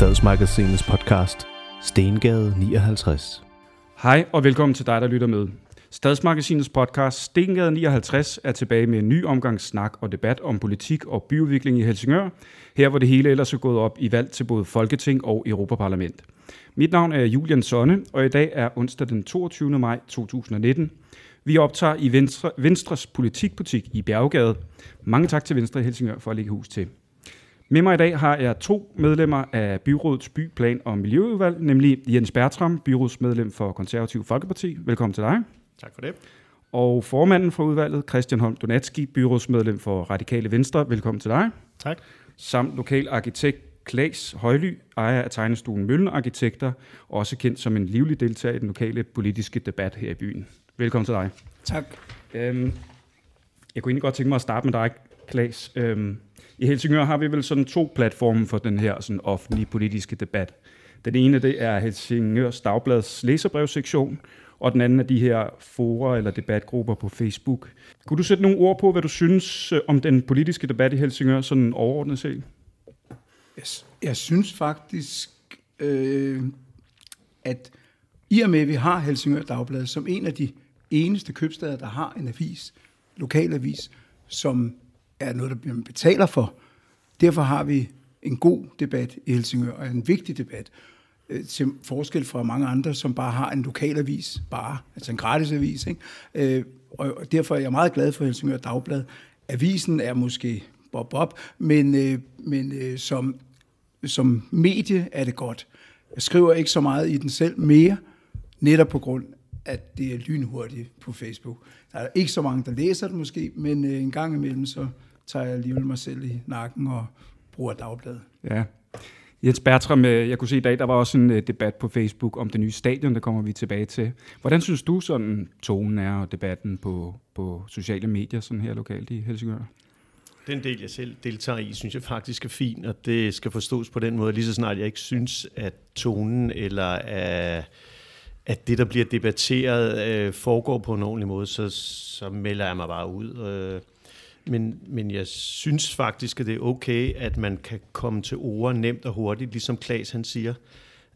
Stadsmagasinets podcast Stengade 59. Hej og velkommen til dig, der lytter med. Stadsmagasinets podcast Stengade 59 er tilbage med en ny omgang snak og debat om politik og byudvikling i Helsingør, her hvor det hele ellers er gået op i valg til både Folketing og Europaparlament. Mit navn er Julian Sonne, og i dag er onsdag den 22. maj 2019. Vi optager i Venstre, Venstres politikbutik i Bjergade. Mange tak til Venstre i Helsingør for at lægge hus til. Med mig i dag har jeg to medlemmer af Byrådets Byplan- og Miljøudvalg, nemlig Jens Bertram, byrådsmedlem for Konservativ Folkeparti. Velkommen til dig. Tak for det. Og formanden for udvalget, Christian Holm Donatski, byrådsmedlem for Radikale Venstre. Velkommen til dig. Tak. Samt lokal arkitekt Klaas Højly, ejer af tegnestuen Møllen Arkitekter, også kendt som en livlig deltager i den lokale politiske debat her i byen. Velkommen til dig. Tak. Øhm, jeg kunne egentlig godt tænke mig at starte med dig, Klaas. Øhm, I Helsingør har vi vel sådan to platforme for den her sådan offentlige politiske debat. Den ene det er Helsingørs Dagblads læserbrevsektion, og den anden er de her forer eller debatgrupper på Facebook. Kunne du sætte nogle ord på, hvad du synes øh, om den politiske debat i Helsingør, sådan overordnet set? Jeg, jeg synes faktisk, øh, at i og med, at vi har Helsingør Dagblad som en af de eneste købstæder, der har en avis, lokalavis, som er noget, der man betaler for. Derfor har vi en god debat i Helsingør, og en vigtig debat, øh, til forskel fra mange andre, som bare har en lokalavis, bare, altså en gratis avis. Ikke? Øh, og, derfor er jeg meget glad for Helsingør Dagblad. Avisen er måske bob-bob, men, øh, men som, som medie er det godt. Jeg skriver ikke så meget i den selv mere, netop på grund at det er lynhurtigt på Facebook. Der er ikke så mange, der læser det måske, men en gang imellem, så tager jeg alligevel mig selv i nakken og bruger dagbladet. Ja. Jens Bertram, øh, jeg kunne se i dag, der var også en øh, debat på Facebook om det nye stadion, der kommer vi tilbage til. Hvordan synes du sådan tonen er og debatten på, på sociale medier sådan her lokalt i Helsingør? Den del, jeg selv deltager i, synes jeg faktisk er fin, og det skal forstås på den måde, lige så snart jeg ikke synes, at tonen eller at, at det, der bliver debatteret, øh, foregår på en ordentlig måde, så, så melder jeg mig bare ud. Øh, men, men jeg synes faktisk, at det er okay, at man kan komme til ord nemt og hurtigt, ligesom Klaas han siger.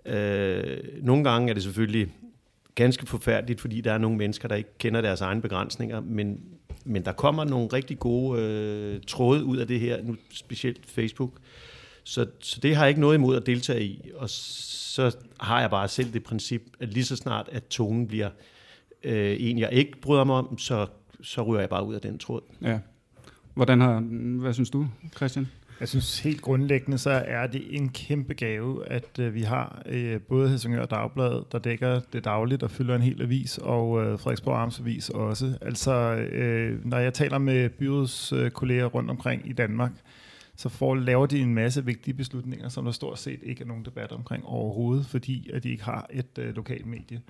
Øh, nogle gange er det selvfølgelig ganske forfærdeligt, fordi der er nogle mennesker, der ikke kender deres egne begrænsninger, men, men der kommer nogle rigtig gode øh, tråde ud af det her, nu specielt Facebook. Så, så det har jeg ikke noget imod at deltage i, og så har jeg bare selv det princip, at lige så snart, at tonen bliver øh, en, jeg ikke bryder mig om, så, så ryger jeg bare ud af den tråd. Ja. Hvordan har, hvad synes du, Christian? Jeg synes helt grundlæggende, så er det en kæmpe gave, at øh, vi har øh, både Helsingør Dagblad, der dækker det dagligt og fylder en hel avis, og øh, Frederiksborg Arms Avis også. Altså, øh, når jeg taler med byrådskolleger øh, kolleger rundt omkring i Danmark, så får, laver de en masse vigtige beslutninger, som der stort set ikke er nogen debat omkring overhovedet, fordi at de ikke har et øh, lokalt medie.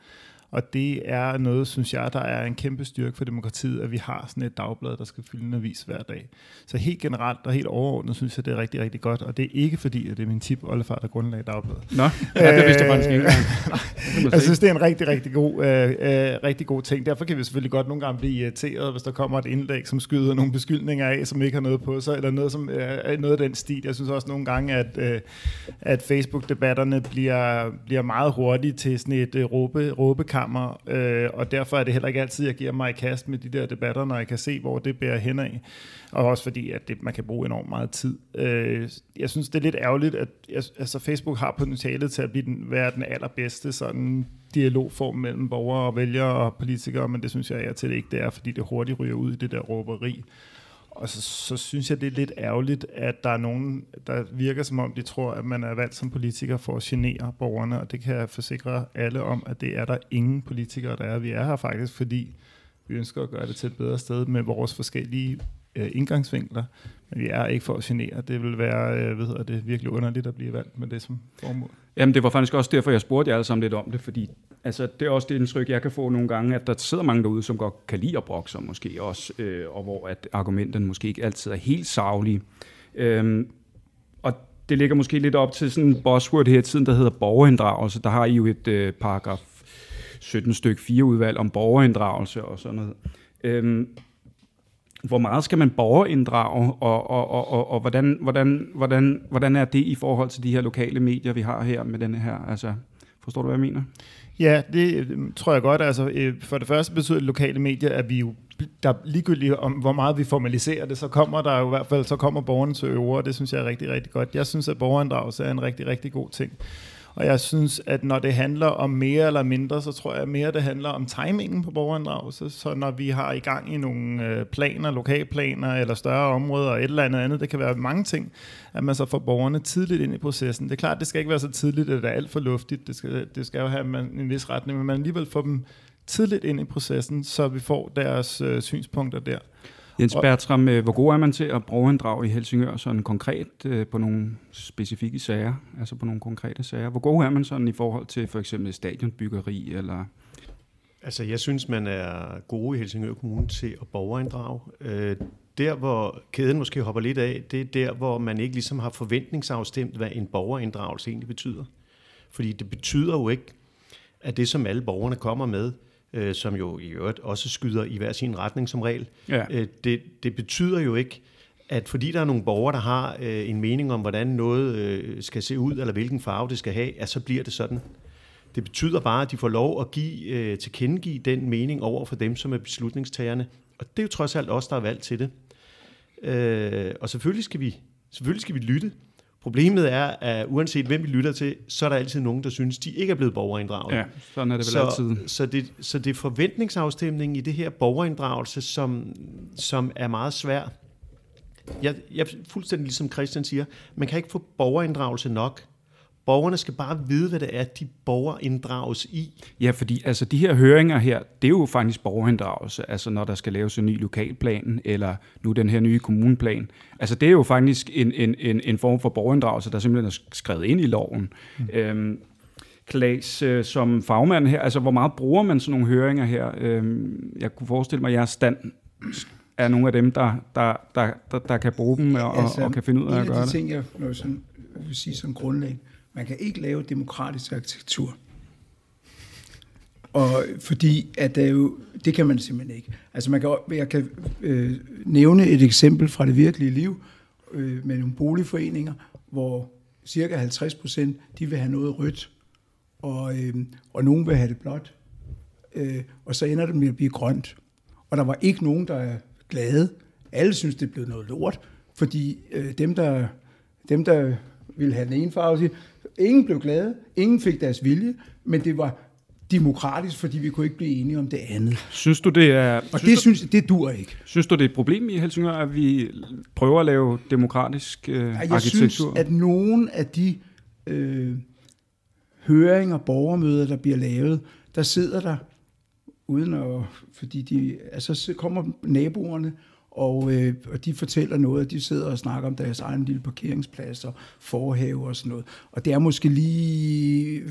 Og det er noget, synes jeg, der er en kæmpe styrke for demokratiet, at vi har sådan et dagblad, der skal fylde en avis hver dag. Så helt generelt og helt overordnet synes jeg, det er rigtig, rigtig godt. Og det er ikke fordi, at det er min tip, Ollefar, der grundlag dagbladet. Nå, ja, det vidste jeg faktisk ikke. jeg synes, det er en rigtig, rigtig god, øh, øh, rigtig god ting. Derfor kan vi selvfølgelig godt nogle gange blive irriteret, hvis der kommer et indlæg, som skyder nogle beskyldninger af, som ikke har noget på sig, eller noget, som er noget af den stil. Jeg synes også nogle gange, at, øh, at Facebook-debatterne bliver, bliver meget hurtige til sådan et øh, råbe, råbekamp kammer, øh, og derfor er det heller ikke altid, jeg giver mig i kast med de der debatter, når jeg kan se, hvor det bærer hen af. Og også fordi, at det, man kan bruge enormt meget tid. Øh, jeg synes, det er lidt ærgerligt, at altså, Facebook har potentialet til at blive den, være den allerbedste sådan dialogform mellem borgere og vælgere og politikere, men det synes jeg, er til det ikke det er, fordi det hurtigt ryger ud i det der råberi. Og så, så synes jeg, det er lidt ærgerligt, at der er nogen, der virker som om, de tror, at man er valgt som politiker for at genere borgerne, og det kan jeg forsikre alle om, at det er der ingen politikere, der er. Vi er her faktisk, fordi vi ønsker at gøre det til et bedre sted med vores forskellige øh, indgangsvinkler, vi er ikke for at genere. Det vil være øh, hvad hedder det, virkelig underligt at blive valgt med det som formål. Jamen, det var faktisk også derfor, jeg spurgte jer alle sammen lidt om det, fordi altså, det er også det indtryk, jeg kan få nogle gange, at der sidder mange derude, som godt kan lide at brokke sig måske også, øh, og hvor at argumenterne måske ikke altid er helt savlige. Øhm, og det ligger måske lidt op til sådan en buzzword her i tiden, der hedder borgerinddragelse. Der har I jo et øh, paragraf 17 stykke 4 udvalg om borgerinddragelse og sådan noget. Øhm, hvor meget skal man borgerinddrage, og, og, og, og, og hvordan, hvordan, hvordan, hvordan er det i forhold til de her lokale medier, vi har her med denne her? Altså, forstår du, hvad jeg mener? Ja, det øh, tror jeg godt. Altså, øh, for det første betyder det lokale medier, at vi jo der ligegyldigt om, hvor meget vi formaliserer det, så kommer der jo i hvert fald, så kommer borgerne til øvre, og det synes jeg er rigtig, rigtig godt. Jeg synes, at borgerinddragelse er en rigtig, rigtig god ting. Og jeg synes, at når det handler om mere eller mindre, så tror jeg mere, det handler om timingen på borgerinddragelse. Så når vi har i gang i nogle øh, planer, lokalplaner eller større områder og et eller andet andet, det kan være mange ting, at man så får borgerne tidligt ind i processen. Det er klart, det skal ikke være så tidligt, at det er alt for luftigt. Det skal, det skal jo have en vis retning, men man alligevel får dem tidligt ind i processen, så vi får deres øh, synspunkter der. Jens Bertram, øh, hvor god er man til at bruge en drag i Helsingør sådan konkret øh, på nogle specifikke sager, altså på nogle konkrete sager? Hvor god er man sådan i forhold til for eksempel stadionbyggeri eller... Altså, jeg synes, man er gode i Helsingør Kommune til at borgerinddrage. Øh, der, hvor kæden måske hopper lidt af, det er der, hvor man ikke ligesom har forventningsafstemt, hvad en borgerinddragelse egentlig betyder. Fordi det betyder jo ikke, at det, som alle borgerne kommer med, øh, som jo i øvrigt også skyder i hver sin retning som regel. Ja. Øh, det, det betyder jo ikke, at fordi der er nogle borgere, der har øh, en mening om, hvordan noget øh, skal se ud, eller hvilken farve det skal have, at så bliver det sådan. Det betyder bare, at de får lov at give, øh, tilkendegive den mening over for dem, som er beslutningstagerne. Og det er jo trods alt os, der er valgt til det. Øh, og selvfølgelig skal, vi, selvfølgelig skal vi lytte. Problemet er, at uanset hvem vi lytter til, så er der altid nogen, der synes, de ikke er blevet borgerinddraget. Ja, sådan er det vel så, altid. Så det, så det er forventningsafstemning i det her borgerinddragelse, som, som er meget svær. Jeg, jeg fuldstændig ligesom Christian siger, man kan ikke få borgerinddragelse nok. Borgerne skal bare vide, hvad det er, de borger inddrages i. Ja, fordi altså, de her høringer her, det er jo faktisk borgerinddragelse, altså når der skal laves en ny lokalplan, eller nu den her nye kommuneplan. Altså det er jo faktisk en, en, en, en form for borgerinddragelse, der simpelthen er skrevet ind i loven. Mm. Øhm, Klaas, øh, som fagmand her, altså hvor meget bruger man sådan nogle høringer her? Øhm, jeg kunne forestille mig, at jeres stand er nogle af dem, der, der, der, der, der kan bruge dem og, altså, og kan finde ud af at gøre det. En af de ting, jeg sådan, vil sige som grundlæggende, man kan ikke lave demokratisk arkitektur. Og fordi at det, jo, det kan man simpelthen ikke. Altså man kan, jeg kan øh, nævne et eksempel fra det virkelige liv øh, med nogle boligforeninger, hvor cirka 50 procent, de vil have noget rødt, og, øh, og nogen vil have det blåt. Øh, og så ender det med at blive grønt. Og der var ikke nogen, der er glade. Alle synes, det blev noget lort, fordi øh, dem, der, dem, der ville have den ene farve, siger, ingen blev glade, ingen fik deres vilje, men det var demokratisk, fordi vi kunne ikke blive enige om det andet. Synes du, det er... Og synes det, du, synes, det dur ikke. Synes du, det er et problem i Helsingør, at vi prøver at lave demokratisk øh, jeg arkitektur? Jeg synes, at nogle af de øh, høringer, borgermøder, der bliver lavet, der sidder der, uden at... Fordi de, altså, så kommer naboerne og, øh, og de fortæller noget, de sidder og snakker om deres egen lille parkeringsplads og forhave og sådan noget. Og det er måske lige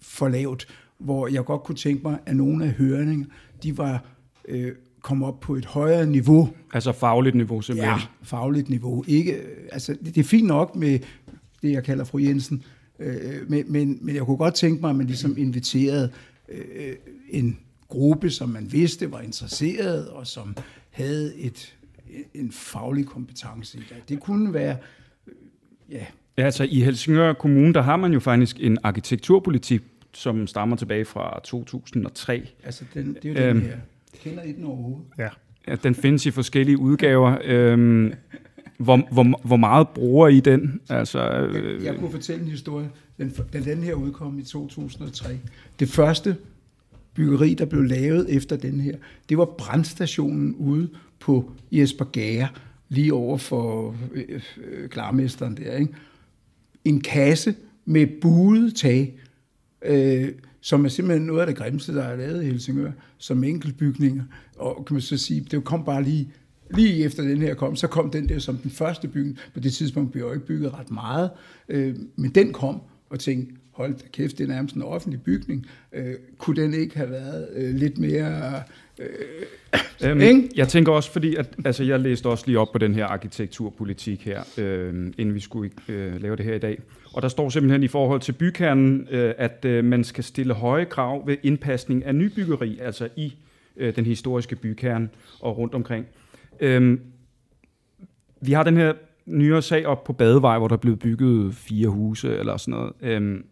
for lavt, hvor jeg godt kunne tænke mig, at nogle af høringerne, de var øh, kom op på et højere niveau. Altså fagligt niveau simpelthen? Ja, fagligt niveau. Ikke, altså, det, det er fint nok med det, jeg kalder fru Jensen, øh, men, men, men jeg kunne godt tænke mig, at man ligesom inviterede øh, en gruppe, som man vidste var interesseret, og som havde et en faglig kompetence i det. Det kunne være, øh, ja. Ja, altså i Helsingør Kommune, der har man jo faktisk en arkitekturpolitik, som stammer tilbage fra 2003. Altså, den, det er jo øhm, den her. Kender I den overhovedet? Ja. ja. Den findes i forskellige udgaver. øhm, hvor, hvor, hvor meget bruger I den? Altså, øh, jeg, jeg kunne fortælle en historie. Den, den, den her udkom i 2003. Det første byggeri, der blev lavet efter den her, det var brandstationen ude på Jesper Gære, lige over for øh, øh, klarmesteren der. Ikke? En kasse med buet tag, øh, som er simpelthen noget af det grimmeste, der er lavet i Helsingør, som enkeltbygninger. Og kan man så sige, det kom bare lige, lige efter den her kom, så kom den der som den første bygning. På det tidspunkt blev jo ikke bygget ret meget, øh, men den kom og tænkte, hold da kæft, det er nærmest en offentlig bygning. Øh, kunne den ikke have været øh, lidt mere Øh, øhm, jeg tænker også, fordi at, altså, jeg læste også lige op på den her arkitekturpolitik her, øh, inden vi skulle øh, lave det her i dag. Og der står simpelthen i forhold til bykernen, øh, at øh, man skal stille høje krav ved indpasning af nybyggeri, altså i øh, den historiske bykerne og rundt omkring. Øhm, vi har den her nyere sag op på Badevej, hvor der er blevet bygget fire huse eller sådan noget. Øhm,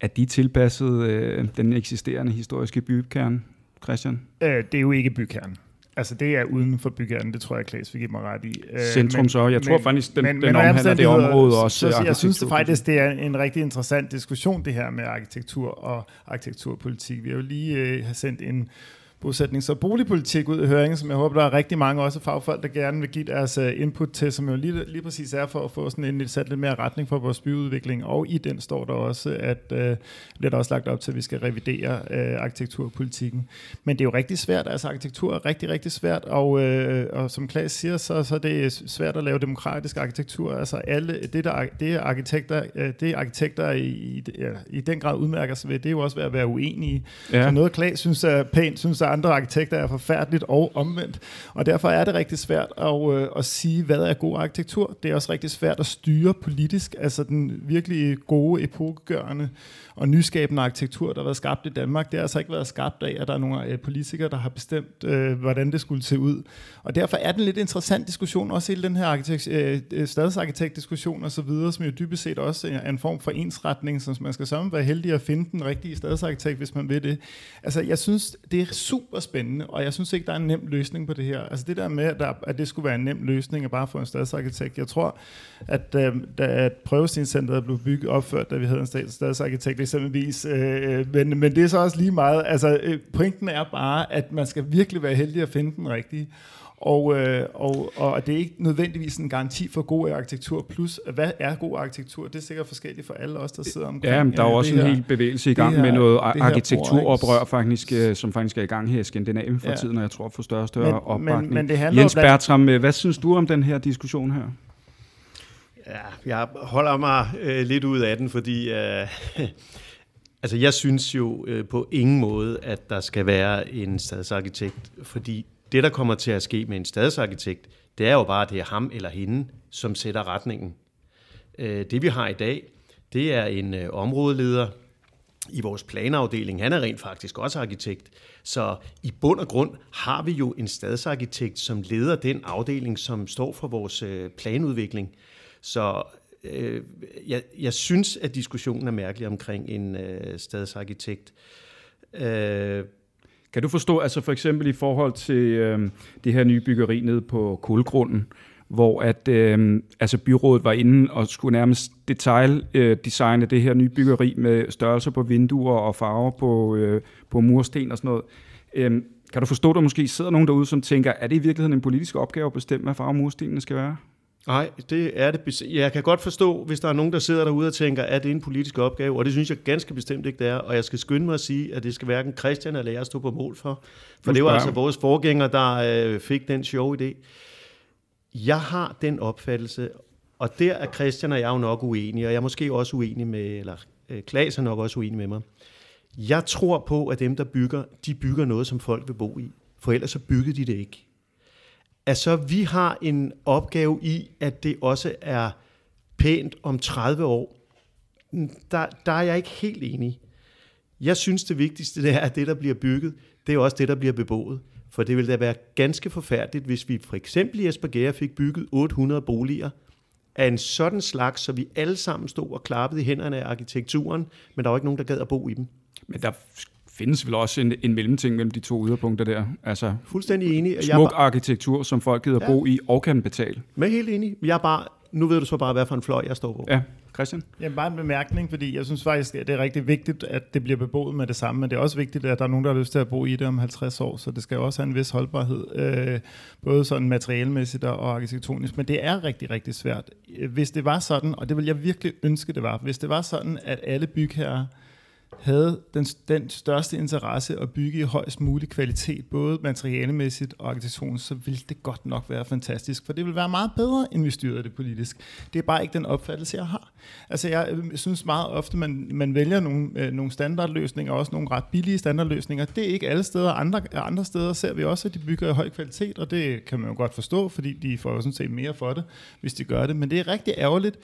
er de tilpasset øh, den eksisterende historiske bykerne, Christian? Øh, det er jo ikke bykernen. Altså, det er uden for bykernen, det tror jeg, Klaas vil give mig ret i. Øh, Centrum men, så, jeg tror men, faktisk, den, men, den omhandler det område også. Så, jeg synes det faktisk, det er en rigtig interessant diskussion, det her med arkitektur og arkitekturpolitik. Vi har jo lige øh, har sendt en bosætnings- og boligpolitik ud i høringen, som jeg håber, der er rigtig mange også fagfolk, der gerne vil give deres øh, input til, som jo lige, lige præcis er for at få sådan en sat lidt mere retning for vores byudvikling. Og i den står der også, at øh, bliver der også lagt op til, at vi skal revidere øh, arkitekturpolitikken. Men det er jo rigtig svært, altså arkitektur er rigtig, rigtig svært, og, øh, og som Klaas siger, så, så det er svært at lave demokratisk arkitektur. Altså alle, det, der, det er arkitekter, øh, det er arkitekter i, i, ja, i den grad udmærker sig ved, det er jo også ved at være uenige. Ja. Så noget Klaas synes er pænt, synes er andre arkitekter er forfærdeligt og omvendt. Og derfor er det rigtig svært at, øh, at sige, hvad er god arkitektur. Det er også rigtig svært at styre politisk, altså den virkelig gode, epokegørende og nyskabende arkitektur, der har været skabt i Danmark, det har altså ikke været skabt af, at der er nogle øh, politikere, der har bestemt, øh, hvordan det skulle se ud. Og derfor er den lidt interessant diskussion, også hele den her arkitekt, øh, øh, stadsarkitektdiskussion og så videre, som jo dybest set også er en form for ensretning, som man skal sammen være heldig at finde den rigtige stadsarkitekt, hvis man vil det. Altså, jeg synes, det er super spændende, og jeg synes ikke, der er en nem løsning på det her. Altså, det der med, at, der, at det skulle være en nem løsning at bare få en stadsarkitekt, jeg tror, at øh, da prøvestencenteret blev bygget opført, da vi havde en stadsarkitekt, eksempelvis. Øh, øh, men, men det er så også lige meget. Altså, øh, pointen er bare, at man skal virkelig være heldig at finde den rigtige. Og, øh, og, og det er ikke nødvendigvis en garanti for god arkitektur. Plus, hvad er god arkitektur? Det er sikkert forskelligt for alle os, der sidder omkring. Ja, men der er også en hel bevægelse i gang her, med noget arkitekturoprør, faktisk, øh, som faktisk er i gang her i Skandinavien for ja. tiden, og jeg tror for større og større men, opbakning. Men, men det Jens Bertram, hvad synes du om den her diskussion her? Ja, jeg holder mig øh, lidt ud af den, fordi øh, altså jeg synes jo øh, på ingen måde, at der skal være en stadsarkitekt, fordi det, der kommer til at ske med en stadsarkitekt, det er jo bare, at det er ham eller hende, som sætter retningen. Øh, det vi har i dag, det er en øh, områdeleder i vores planafdeling. Han er rent faktisk også arkitekt. Så i bund og grund har vi jo en stadsarkitekt, som leder den afdeling, som står for vores øh, planudvikling. Så øh, jeg, jeg synes, at diskussionen er mærkelig omkring en øh, stadsarkitekt. Øh, kan du forstå, altså for eksempel i forhold til øh, det her nye byggeri nede på Kulgrunden, hvor at øh, altså byrådet var inde og skulle nærmest detail-designe øh, det her nye byggeri med størrelser på vinduer og farver på, øh, på mursten og sådan noget. Øh, kan du forstå, at der måske sidder nogen derude, som tænker, er det i virkeligheden en politisk opgave at bestemme, hvad farve murstenene skal være? Nej, det er det. Jeg kan godt forstå, hvis der er nogen, der sidder derude og tænker, at det er en politisk opgave, og det synes jeg ganske bestemt ikke, det er. Og jeg skal skynde mig at sige, at det skal hverken Christian eller jeg stå på mål for. For det var altså vores forgænger, der øh, fik den sjove idé. Jeg har den opfattelse, og der er Christian og jeg jo nok uenige, og jeg er måske også uenig med, eller øh, Klaas er nok også uenig med mig. Jeg tror på, at dem, der bygger, de bygger noget, som folk vil bo i. For ellers så byggede de det ikke at så vi har en opgave i, at det også er pænt om 30 år, mm, der, der er jeg ikke helt enig. Jeg synes, det vigtigste det er, at det, der bliver bygget, det er også det, der bliver beboet. For det ville da være ganske forfærdeligt, hvis vi for eksempel i Esbjerg fik bygget 800 boliger af en sådan slags, så vi alle sammen stod og klappede i hænderne af arkitekturen, men der var ikke nogen, der gad at bo i dem. Men der findes vel også en, en mellemting mellem de to yderpunkter der. Altså, Fuldstændig enig. Smuk jeg arkitektur, som folk gider ja. bo i og kan betale. Men helt enig. Jeg er bare, nu ved du så bare, hvad for en fløj jeg står på. Ja. Christian? Jamen bare en bemærkning, fordi jeg synes faktisk, at det er rigtig vigtigt, at det bliver beboet med det samme, men det er også vigtigt, at der er nogen, der har lyst til at bo i det om 50 år, så det skal også have en vis holdbarhed, øh, både sådan materialmæssigt og arkitektonisk, men det er rigtig, rigtig svært. Hvis det var sådan, og det vil jeg virkelig ønske, det var, hvis det var sådan, at alle bygherrer havde den, den største interesse at bygge i højst mulig kvalitet, både materialemæssigt og arkitektonisk, så ville det godt nok være fantastisk, for det vil være meget bedre, end vi styrede det politisk. Det er bare ikke den opfattelse, jeg har. Altså jeg øh, synes meget ofte, man, man vælger nogle, øh, nogle standardløsninger, også nogle ret billige standardløsninger. Det er ikke alle steder. Andre, andre steder ser vi også, at de bygger i høj kvalitet, og det kan man jo godt forstå, fordi de får jo sådan set mere for det, hvis de gør det. Men det er rigtig ærgerligt,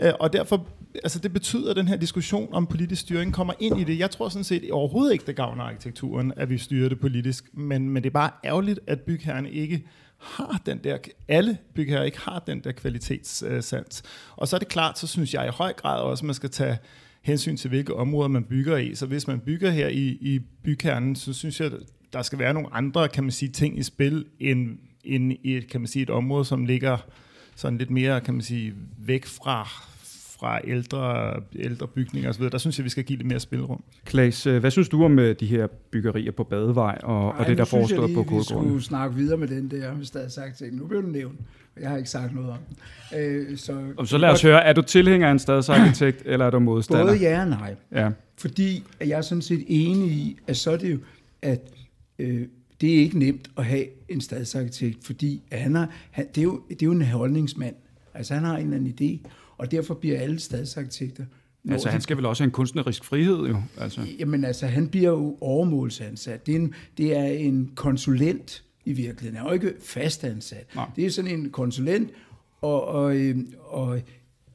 Øh, og derfor, altså det betyder, at den her diskussion om politisk styring kommer ind i det. Jeg tror sådan set overhovedet ikke, det gavner arkitekturen, at vi styrer det politisk, men, men det er bare ærgerligt, at bygherren ikke har den der, alle bygherrer ikke har den der kvalitetssans. Og så er det klart, så synes jeg i høj grad også, at man skal tage hensyn til, hvilke områder man bygger i. Så hvis man bygger her i, i bykernen, så synes jeg, der skal være nogle andre, kan man sige, ting i spil, end, end i et, kan man sige, et område, som ligger sådan lidt mere, kan man sige, væk fra, fra ældre, ældre bygninger osv. Der synes jeg, vi skal give lidt mere spilrum. Klaas, øh, hvad synes du om øh, de her byggerier på Badevej og, Ej, og det, der jeg forestår på vi Kodegården? skulle snakke videre med den der, hvis der er sagt ting. Nu bliver den nævnt, og jeg har ikke sagt noget om den. Øh, så, Og så lad os høre, er du tilhænger af en stadsarkitekt, eller er du modstander? Både ja og nej. Ja. Fordi jeg er sådan set enig i, at så er det jo, at øh, det er ikke nemt at have en stadsarkitekt, fordi han er, han, det, er jo, det er jo en holdningsmand. Altså han har en eller anden idé, og derfor bliver alle stadsarkitekter... Altså, han skal vel også have en kunstnerisk frihed, jo. Altså. Jamen altså, han bliver jo overmålsansat. Det er en, det er en konsulent i virkeligheden. Han er jo ikke fastansat. Nej. Det er sådan en konsulent, og, og, øh, og,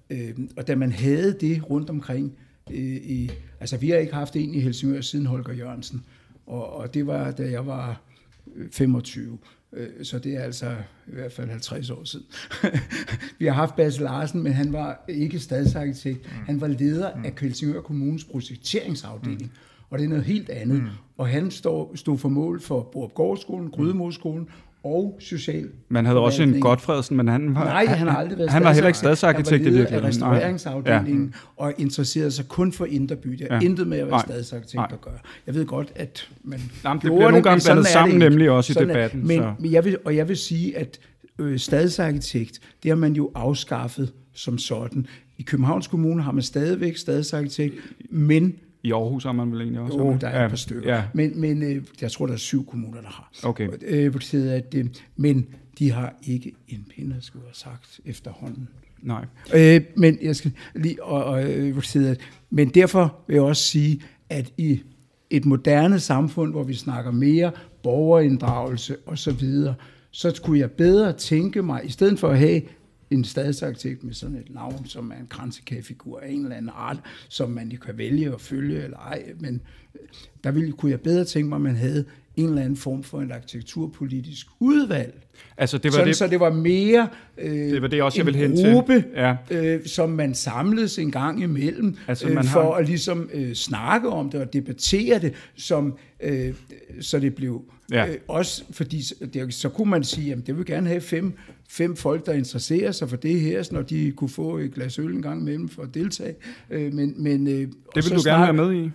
øh, og da man havde det rundt omkring, øh, i, altså vi har ikke haft en i Helsingør siden Holger Jørgensen, og, og det var, da jeg var 25. Øh, Så det er altså i hvert fald 50 år siden. Vi har haft Basse Larsen, men han var ikke stadsarkitekt. Han var leder af Helsingør Kommunes projekteringsafdeling. Og det er noget helt andet. Og han stod, stod for mål for Borup Gårdskolen, Grydemoskolen og social Man havde også en. Godfredsen, men han var, Nej, han har aldrig været Han var heller ikke stadsarkitekt. i Han var leder af virkeligheden. Nej. restaureringsafdelingen og interesserede sig kun for indre by. Det Ja. intet med at være Nej. stadsarkitekt Nej. at gøre. Jeg ved godt, at man Jamen, det bliver nogle gange blandet er sammen, nemlig også i Sådan er- debatten, Men, så- men jeg vil, og jeg vil sige, at øh, stadsarkitekt, det har man jo afskaffet som sådan. I Københavns Kommune har man stadigvæk stadsarkitekt, men I Aarhus har man vel egentlig også? jo, der er et par stykker. Ja, Men, men øh, jeg tror, der er syv kommuner, der har. Okay. Øh, at, øh, men de har ikke en pind, skulle have sagt, efterhånden. nej. Øh, men jeg skal lige, og, og, øh, det hedder, men derfor vil jeg også sige, at i et moderne samfund, hvor vi snakker mere borgerinddragelse og så videre, så skulle jeg bedre tænke mig, i stedet for at have en stadsarkitekt med sådan et navn, som er en kransekagefigur af en eller anden art, som man jo kan vælge at følge eller ej, men øh, der ville, kunne jeg bedre tænke mig, at man havde en eller anden form for en arkitekturpolitisk udvalg, Altså, det var sådan, det, så det var mere øh, Det var det også, jeg en ville hen til. gruppe, Ja. øh, som man samledes en gang imellem, Altså, altså, man øh, har- for at ligesom øh, snakke om det og debattere det, som, øh, så det blev Ja. øh, også, fordi så- det, så kunne man sige, at det vil gerne have fem, fem folk, der interesserer sig for det her, så når de kunne få et glas øl en gang imellem for at deltage. Øh, men, men, øh, det vil du gerne snak- være med i.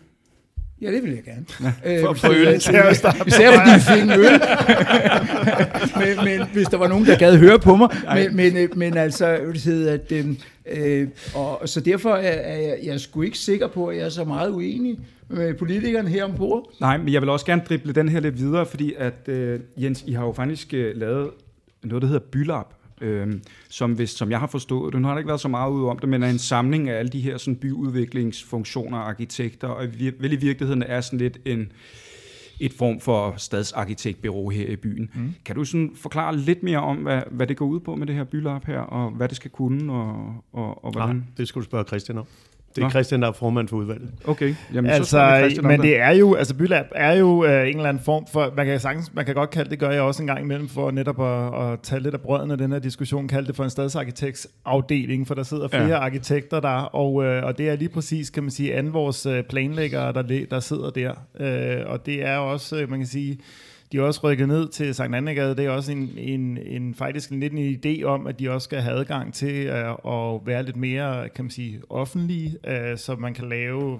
Ja, det vil jeg gerne. Ja, For- for øl til at starte. Især fordi vi fik en øl. men, men hvis der var nogen, der gad høre på mig. Men, men, øh, men altså, det hedder, at, øh, øh, og, så derfor er, er jeg, jeg er sgu ikke sikker på, at jeg er så meget uenig med politikerne her ombord. Nej, men jeg vil også gerne drible den her lidt videre, fordi at, øh, Jens, I har jo faktisk øh, lavet noget, der hedder Bylab, øh, som, hvis, som jeg har forstået det, nu har der ikke været så meget ud om det, men er en samling af alle de her sådan, byudviklingsfunktioner og arkitekter, og vel i virkeligheden er sådan lidt en, et form for stadsarkitektbyrå her i byen. Mm. Kan du sådan forklare lidt mere om, hvad, hvad det går ud på med det her Bylab her, og hvad det skal kunne, og, og, og Nej, hvordan? det skulle du spørge Christian om. Det er Nå. Christian, der er formand for udvalget. Okay, jamen så Altså, Christian om men det er jo, altså Bylab er jo øh, en eller anden form for, man kan, sagtens, man kan godt kalde det, gør jeg også en gang imellem, for netop at, at tage lidt af brøden af den her diskussion, kalde det for en stadsarkitektsafdeling, for der sidder flere Ja. arkitekter der, og, øh, og det er lige præcis, kan man sige, anden vores øh, planlæggere, der, der sidder der. Øh, og det er også, øh, man kan sige, de er også rykket ned til Sankt Annegade. Det er også en, en, en faktisk en lidt en idé om, at de også skal have adgang til uh, at være lidt mere, kan man sige, offentlige, uh, så man kan lave... Uh,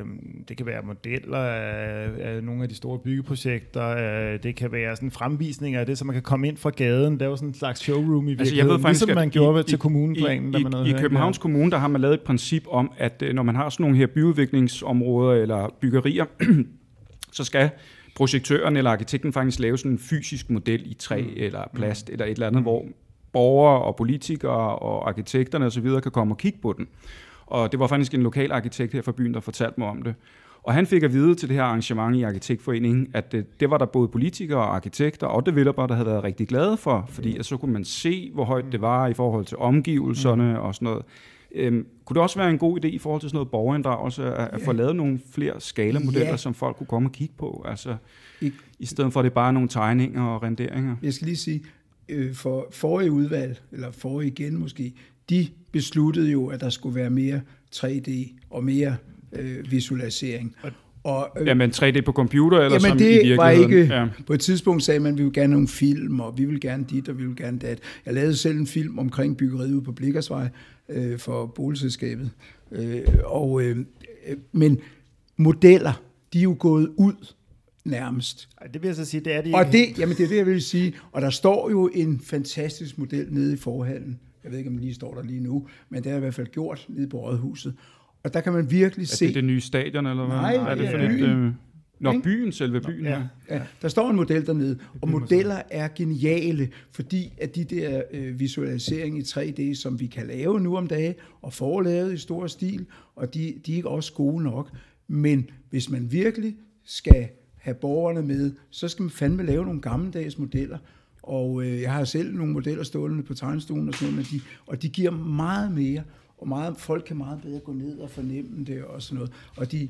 Uh, det kan være modeller af, af nogle af de store byggeprojekter. Uh, det kan være sådan fremvisninger af det, så man kan komme ind fra gaden. Det er jo sådan en slags showroom i Altså, virkeligheden. jeg ved faktisk, ligesom man gjorde i- til i- kommuneplanen. I, i, man i høring Københavns Kommune, der har man lavet et princip om, at øh, når man har sådan nogle her byudviklingsområder eller byggerier, så skal projektøren eller arkitekten faktisk lave sådan en fysisk model i træ mm. eller plast mm. eller et eller andet, hvor borgere og politikere og arkitekterne osv. kan komme og kigge på den. Og det var faktisk en lokal arkitekt her fra byen, der fortalte mig om det. Og han fik at vide til det her arrangement i Arkitektforeningen, at det, det var der både politikere og arkitekter og developer, der havde været rigtig glade for, fordi at så kunne man se, hvor højt det var i forhold til omgivelserne og sådan noget. Øhm, kunne det også være en god idé i forhold til sådan noget borgerinddragelse, at, at få lavet nogle flere skalamodeller, Ja. som folk kunne komme og kigge på? Altså, Ikke- i stedet for at det er bare nogle tegninger og renderinger. Jeg skal lige sige, øh, for forrige udvalg, eller forrige igen måske, de besluttede jo, at der skulle være mere 3D og mere øh, visualisering. Og, øh, Jamen 3D på computer, eller som Jamen i det var virkeligheden? ikke... Ja. På et tidspunkt sagde man, at vi vil gerne have nogle film, og vi vil gerne dit, og vi vil gerne dat. Jeg lavede selv en film omkring byggeriet ude på Blikkersvej øh, for boligselskabet. Øh, og, øh, øh, men modeller, de er jo gået ud nærmest. Det vil jeg så sige, det er de Og ikke. det, jamen det er det, jeg vil sige. Og der står jo en fantastisk model nede i forhallen. Jeg ved ikke, om den lige står der lige nu, men det er i hvert fald gjort nede på Rådhuset. Og der kan man virkelig Er se... det det nye stadion, eller hvad? Nej, er det er fordi, byen. øh, Nå, Ikke? byen, selve byen, ja. Ja. Ja, der står en model dernede, og modeller er geniale, fordi at de der øh, visualisering i 3D, som vi kan lave nu om dagen, og får lavet i stor stil, og de, de er ikke også gode nok. Men hvis man virkelig skal have borgerne med, så skal man fandme lave nogle gammeldags modeller. Og øh, jeg har selv nogle modeller stående på tegnestuen og sådan noget, men de, og de giver meget mere, og meget, folk kan meget bedre gå ned og fornemme det og sådan noget. Og de,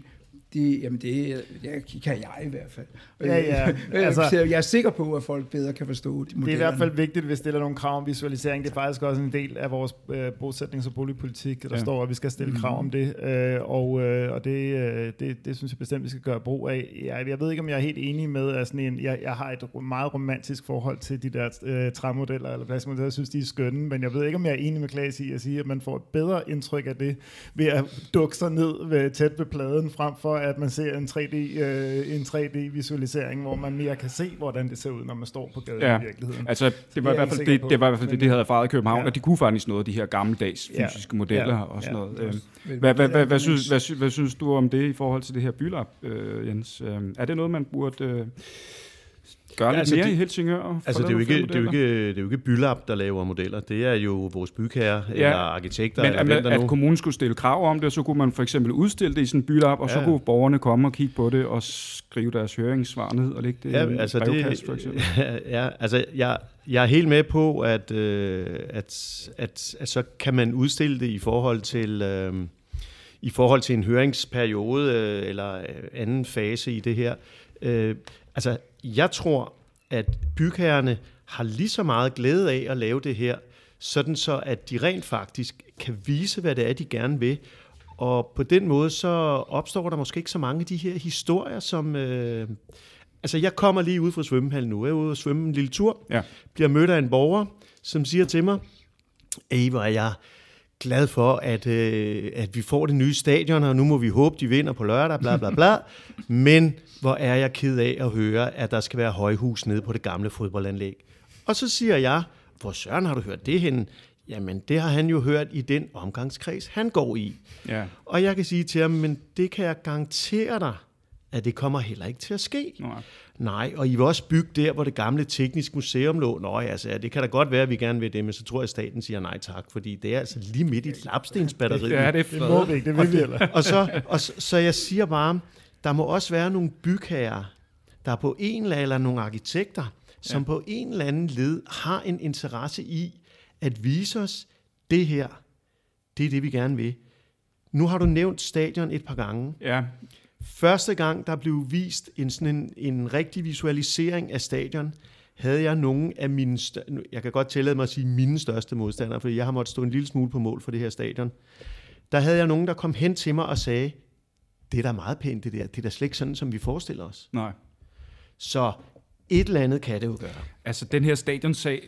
de, jamen det jeg, kan jeg i hvert fald. Ja, ja, altså, jeg er sikker på, at folk bedre kan forstå de modellerne. Det er i hvert fald vigtigt, at vi stiller nogle krav om visualisering. Det er faktisk også en del af vores øh, bosætnings- og boligpolitik. Der Ja. står, at vi skal stille krav om det, øh, og, øh, og det, øh, det, det synes jeg bestemt, vi skal gøre brug af. Jeg, jeg ved ikke, om jeg er helt enig med, at sådan en, jeg, jeg har et meget romantisk forhold til de der øh, træmodeller eller plastikmodeller. Jeg synes, de er skønne, men jeg ved ikke, om jeg er enig med Klaas i at sige, at man får et bedre indtryk af det ved at dukke sig ned ved, tæt ved pladen, frem for at man ser en 3D, øh, en 3D-visualisering, hvor man mere kan se, hvordan det ser ud, når man står på gaden Ja. i virkeligheden. Altså, det var, er i hvert fald det, på. det var i hvert fald det, de havde erfaret i København, Ja. og de kunne faktisk noget de her gammeldags Ja. fysiske modeller Ja. og sådan Ja. noget. Det er Øh, Men Hvad, hvad, hvad, synes, hvad, sy- hvad synes du om det i forhold til det her bylab, øh, Jens? Øh, er det noget, man burde øh, gøre lidt altså, mere det- i Helsingør? Altså, det er, jo ikke, det, er jo ikke, det er jo ikke Bylab, der laver modeller. Det er jo vores bygherrer ja, eller arkitekter, Men eller at, at nu. kommunen skulle stille krav om det, så kunne man for eksempel udstille det i sådan en bylab, og så Ja. kunne borgerne komme og kigge på det og skrive deres høringssvar ned og lægge det i en altså brevkasse, for eksempel. ja, altså jeg, jeg er helt med på, at, øh, at, at, at så kan man udstille det i forhold til, øh, i forhold til en høringsperiode øh, eller øh, anden fase i det her. Øh, altså, jeg tror, at bygherrerne har lige så meget glæde af at lave det her, sådan så at de rent faktisk kan vise, hvad det er, de gerne vil. Og på den måde, så opstår der måske ikke så mange af de her historier, som... Øh, altså, jeg kommer lige ud fra svømmehallen nu. Jeg er ude og svømme en lille tur. Ja. Bliver mødt af en borger, som siger til mig, Ej, hvor er jeg glad for, at, øh, at vi får det nye stadion, og nu må vi håbe, de vinder på lørdag, bla bla bla. Men hvor er jeg ked af at høre, at der skal være højhus nede på det gamle fodboldanlæg. Og så siger jeg, hvor søren har du hørt det henne? Jamen, det har han jo hørt i den omgangskreds, han går i. Ja. Og jeg kan sige til ham, men det kan jeg garantere dig, at det kommer heller ikke til at ske. Nej. Nej, og I vil også bygge der, hvor det gamle teknisk museum lå. Nå, altså, ja, det kan da godt være, at vi gerne vil det, men så tror jeg, at staten siger nej tak, fordi det er altså lige midt i lapstensbatteriet. Ja, det er Det må vi ikke, det vil vi heller. Og så, og så, så jeg siger bare, der må også være nogle bygherrer, der på en eller anden, eller nogle arkitekter, som ja. på en eller anden led har en interesse i at vise os, det her, det er det, vi gerne vil. Nu har du nævnt stadion et par gange. Ja, Første gang, der blev vist en, sådan en, en rigtig visualisering af stadion, havde jeg nogle af mine, stør- jeg kan godt tillade mig at sige mine største modstandere, fordi jeg har måttet stå en lille smule på mål for det her stadion. Der havde jeg nogen, der kom hen til mig og sagde, det er da meget pænt det der, det er da slet ikke sådan, som vi forestiller os. nej. Så et eller andet kan det jo gøre. Altså, den her stadionsag,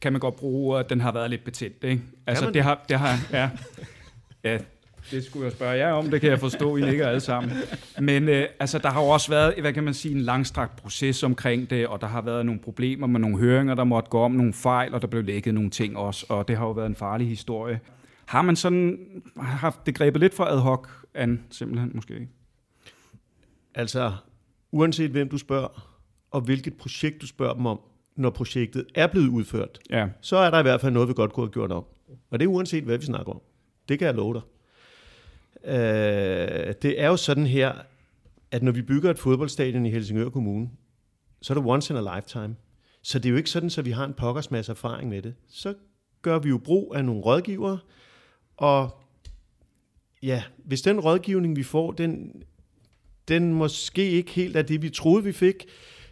kan man godt bruge, at den har været lidt betændt, ikke? Altså, det har, det har, ja, ja, det skulle jeg spørge jer om, det kan jeg forstå, I nikker alle sammen. Men øh, altså, der har jo også været, hvad kan man sige, en langstrakt proces omkring det, og der har været nogle problemer med nogle høringer, der måtte gå om nogle fejl, og der blev lækket nogle ting også, og det har jo været en farlig historie. Har man sådan haft det grebet lidt for ad hoc an, simpelthen måske? Altså, uanset hvem du spørger, og hvilket projekt du spørger dem om, når projektet er blevet udført, Ja, så er der i hvert fald noget, vi godt kunne have gjort om. Og det er uanset, hvad vi snakker om. Det kan jeg love dig. Øh, det er jo sådan her, at når vi bygger et fodboldstadion i Helsingør Kommune, så er det once in a lifetime. Så det er jo ikke sådan, at vi har en pokkers masse erfaring med det. Så gør vi jo brug af nogle rådgivere, og ja, hvis den rådgivning, vi får, den, den måske ikke helt er det, vi troede, vi fik,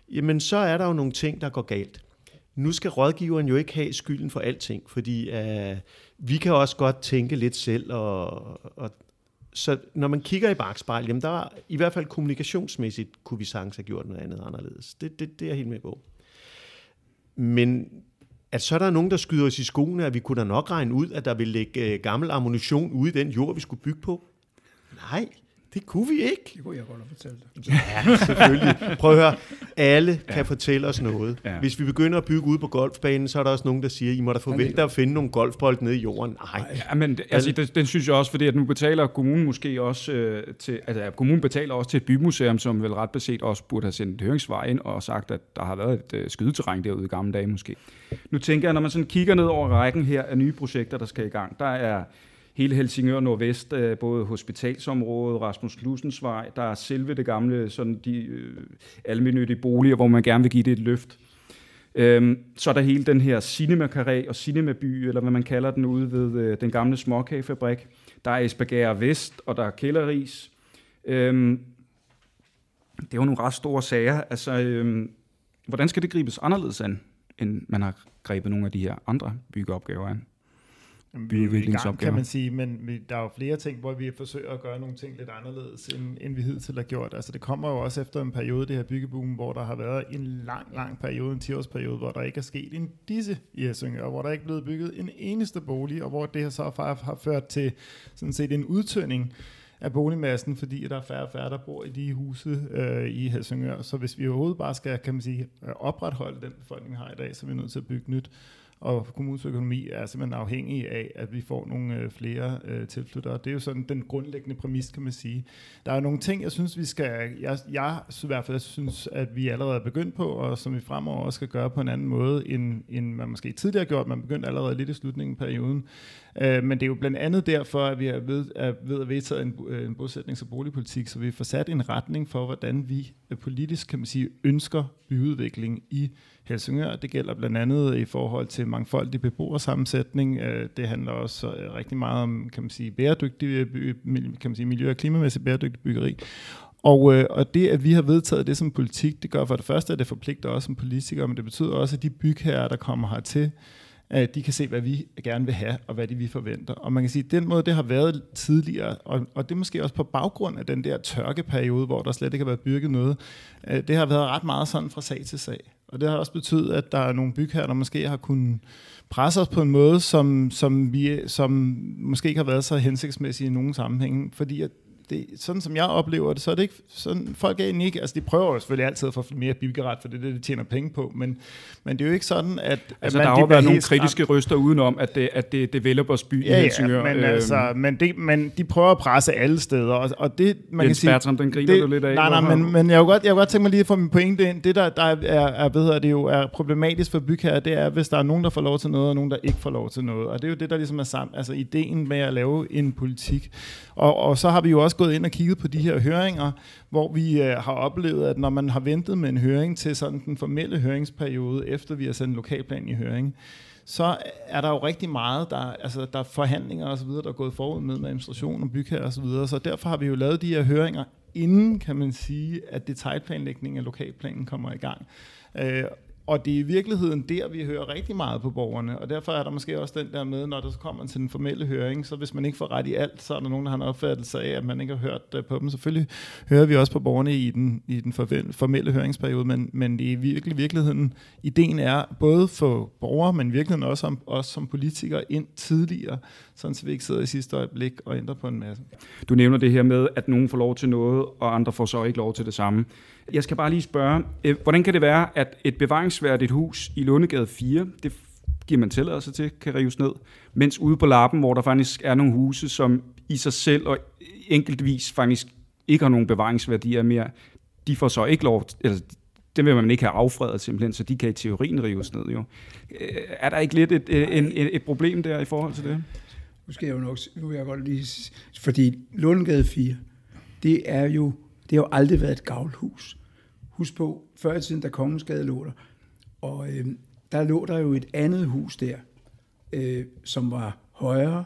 jamen så er der jo nogle ting, der går galt. Nu skal rådgiveren jo ikke have skylden for alting, fordi uh, vi kan også godt tænke lidt selv, og, og så når man kigger i bagspejl, jamen der er, i hvert fald kommunikationsmæssigt, kunne vi sagtens have gjort noget andet anderledes. Det, det, det er jeg helt med på. Men at så er der nogen, der skyder os i skoene, at vi kunne da nok regne ud, at der ville ligge øh, gammel ammunition ude i den jord, vi skulle bygge på. Nej, det kunne vi ikke. Det kunne jeg godt have fortalt dig. Ja, selvfølgelig. Prøv at høre. Alle kan ja. fortælle os noget. Ja. Hvis vi begynder at bygge ud på golfbanen, så er der også nogen, der siger, I må da forvente at finde nogle golfbold nede i jorden. Nej. Ja, men det- altså, den, den synes jeg også, fordi at nu betaler kommunen måske også øh, til, altså kommunen betaler også til et bymuseum, som vel ret beset også burde have sendt et høringssvar ind og sagt, at der har været et øh, skydeterræn derude i gamle dage måske. Nu tænker jeg, når man sådan kigger ned over rækken her af nye projekter, der skal i gang, der er hele Helsingør Nordvest, øh, både hospitalsområdet, Rasmus Knudsensvej, der er selve det gamle, sådan de øh, almindelige boliger, hvor man gerne vil give det et løft. Øhm, så er der hele den her cinemakaré og cinemaby, eller hvad man kalder den ude ved øh, den gamle småkagefabrik. Der er Esbjerg Vest, og der er Kælderis. Øhm, det er jo nogle ret store sager. Altså, øhm, hvordan skal det gribes anderledes an, end man har grebet nogle af de her andre byggeopgaver an? Jamen, vi er i gang, kan man sige, men der er jo flere ting, hvor vi forsøger at gøre nogle ting lidt anderledes, end, end vi hidtil har gjort. Altså det kommer jo også efter en periode, det her byggeboom, hvor der har været en lang, lang periode, en 10-årsperiode, hvor der ikke er sket en disse i Helsingør, hvor der ikke er blevet bygget en eneste bolig, og hvor det her så har har ført til sådan set en udtønding af boligmassen, fordi der er færre og færre, der bor i de huse øh, i Helsingør. Så hvis vi overhovedet bare skal, kan man sige, øh, opretholde den befolkning, vi har i dag, så er vi nødt til at bygge nyt. Og kommunens økonomi er simpelthen afhængig af, at vi får nogle øh, flere øh, tilflyttere. Det er jo sådan den grundlæggende præmis, kan man sige. Der er nogle ting, jeg synes, vi skal... Jeg, jeg i hvert fald synes, at vi allerede er begyndt på, og som vi fremover også skal gøre på en anden måde, end, end man måske tidligere gjort. Man begyndte allerede lidt i slutningen af perioden. Øh, men det er jo blandt andet derfor, at vi er ved, er ved at vedtage en, øh, en bosætnings- og boligpolitik, så vi får sat en retning for, hvordan vi øh, politisk, kan man sige, ønsker byudvikling i Helsingør. Det gælder blandt andet i forhold til mangfoldig beboersammensætning. Øh, det handler også øh, rigtig meget om, kan man sige, bæredygtig, øh, kan man sige, miljø- og klimamæssigt bæredygtig byggeri. Og, øh, og det, at vi har vedtaget det som politik, det gør for det første, at det forpligter os som politikere, men det betyder også, at de bygherrer, der kommer hertil, at de kan se, hvad vi gerne vil have, og hvad de vi forventer. Og man kan sige, at den måde, det har været tidligere, og, og det er måske også på baggrund af den der tørkeperiode, hvor der slet ikke har været bygget noget, øh, det har været ret meget sådan fra sag til sag. Og det har også betydet, at der er nogle bygherrer, der måske har kunnet presse os på en måde, som, som, vi, som måske ikke har været så hensigtsmæssig i nogen sammenhæng. Fordi at det, sådan som jeg oplever det, så er det ikke sådan, folk er egentlig ikke, altså de prøver jo selvfølgelig altid at få mere byggeret, for det er det, de tjener penge på, men, men det er jo ikke sådan, at, Altså, at der har jo været nogle kritiske røster udenom, at det, at det er developers by i Ja, Helsingør. ja, men, Øhm, altså, men, det, men de prøver at presse alle steder, og, og det, man kan Jens sige... Bertram, den griner det, du lidt af. Nej, nej, Hvorfor? men, men jeg, vil godt, jeg vil godt tænke mig lige at få min pointe ind. Det, der, der er, er, hvad hedder det jo, er problematisk for bygherrer, det er, hvis der er nogen, der får lov til noget, og nogen, der ikke får lov til noget. Og det er jo det, der ligesom er sammen, altså ideen med at lave en politik. Og, og så har vi jo også gået ind og kigget på de her høringer, hvor vi øh, har oplevet, at når man har ventet med en høring til sådan den formelle høringsperiode, efter vi har sendt lokalplan i høring, så er der jo rigtig meget, der, altså, der er forhandlinger og så videre, der er gået forud med, med administration og bygherre og så videre. Så derfor har vi jo lavet de her høringer, inden kan man sige, at detaljplanlægningen af lokalplanen kommer i gang. Øh, og det er i virkeligheden der, vi hører rigtig meget på borgerne, og derfor er der måske også den der med, når der så kommer til den formelle høring, så hvis man ikke får ret i alt, så er der nogen, der har en opfattelse af, at man ikke har hørt øh, på dem. Selvfølgelig hører vi også på borgerne i den, i den formelle høringsperiode, men, men det er virkelig virkeligheden, ideen er både for borgere, men i virkeligheden også om, os som politikere ind tidligere, sådan så vi ikke sidder i sidste øjeblik og ændrer på en masse. Du nævner det her med, at nogen får lov til noget, og andre får så ikke lov til det samme. Jeg skal bare lige spørge, øh, hvordan kan det være, at et bevaringsværdigt hus i Lundegade 4, det giver man tilladelse til, kan rives ned, mens ude på Lappen, hvor der faktisk er nogle huse, som i sig selv og enkeltvis faktisk ikke har nogen bevaringsværdier mere, de får så ikke lov, eller det vil man ikke have affredet simpelthen, så de kan i teorien rives ned jo. Øh, Er der ikke lidt et, et, et, et problem der i forhold til det? Nu skal jeg jo nok, nu vil jeg godt lige, fordi Lundegade 4, det er jo, det har jo aldrig været et gavlhus. Husk på, før i tiden, da Kongensgade lå der, og øh, der lå der jo et andet hus der, øh, som var højere,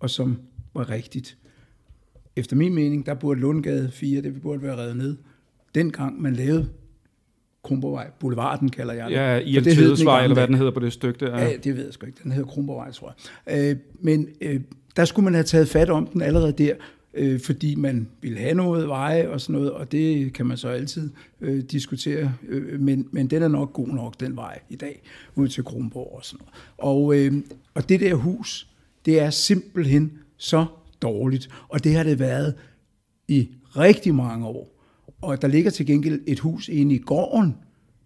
og som var rigtigt. efter min mening, der burde Lundgade 4, det burde være revet ned. Dengang man lavede Krumborgvej, Boulevarden kalder jeg det. Ja, i gamle eller hvad den hedder på det stykke der. Ja, det ved jeg sgu ikke. Den hedder Krumborgvej, tror jeg. Øh, men øh, der skulle man have taget fat om den allerede der, øh, fordi man vil have noget veje og sådan noget, og det kan man så altid øh, diskutere, øh, men, men den er nok god nok, den vej i dag, ud til Kronborg og sådan noget. Og, øh, og det der hus, det er simpelthen så dårligt, og det har det været i rigtig mange år. Og der ligger til gengæld et hus inde i gården,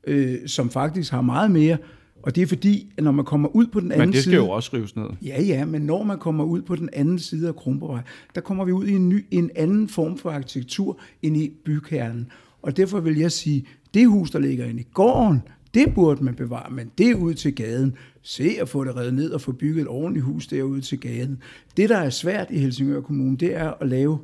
øh, som faktisk har meget mere, og det er fordi, at når man kommer ud på den anden Men det skal side... jo også rives ned. Ja, ja, men når man kommer ud på den anden side af Kronborgvej, der kommer vi ud i en, ny, en anden form for arkitektur ind i bykernen. Og derfor vil jeg sige, det hus, der ligger inde i gården, det burde man bevare, men det ud til gaden. Se at få det revet ned og få bygget et ordentligt hus derude til gaden. Det, der er svært i Helsingør Kommune, det er at lave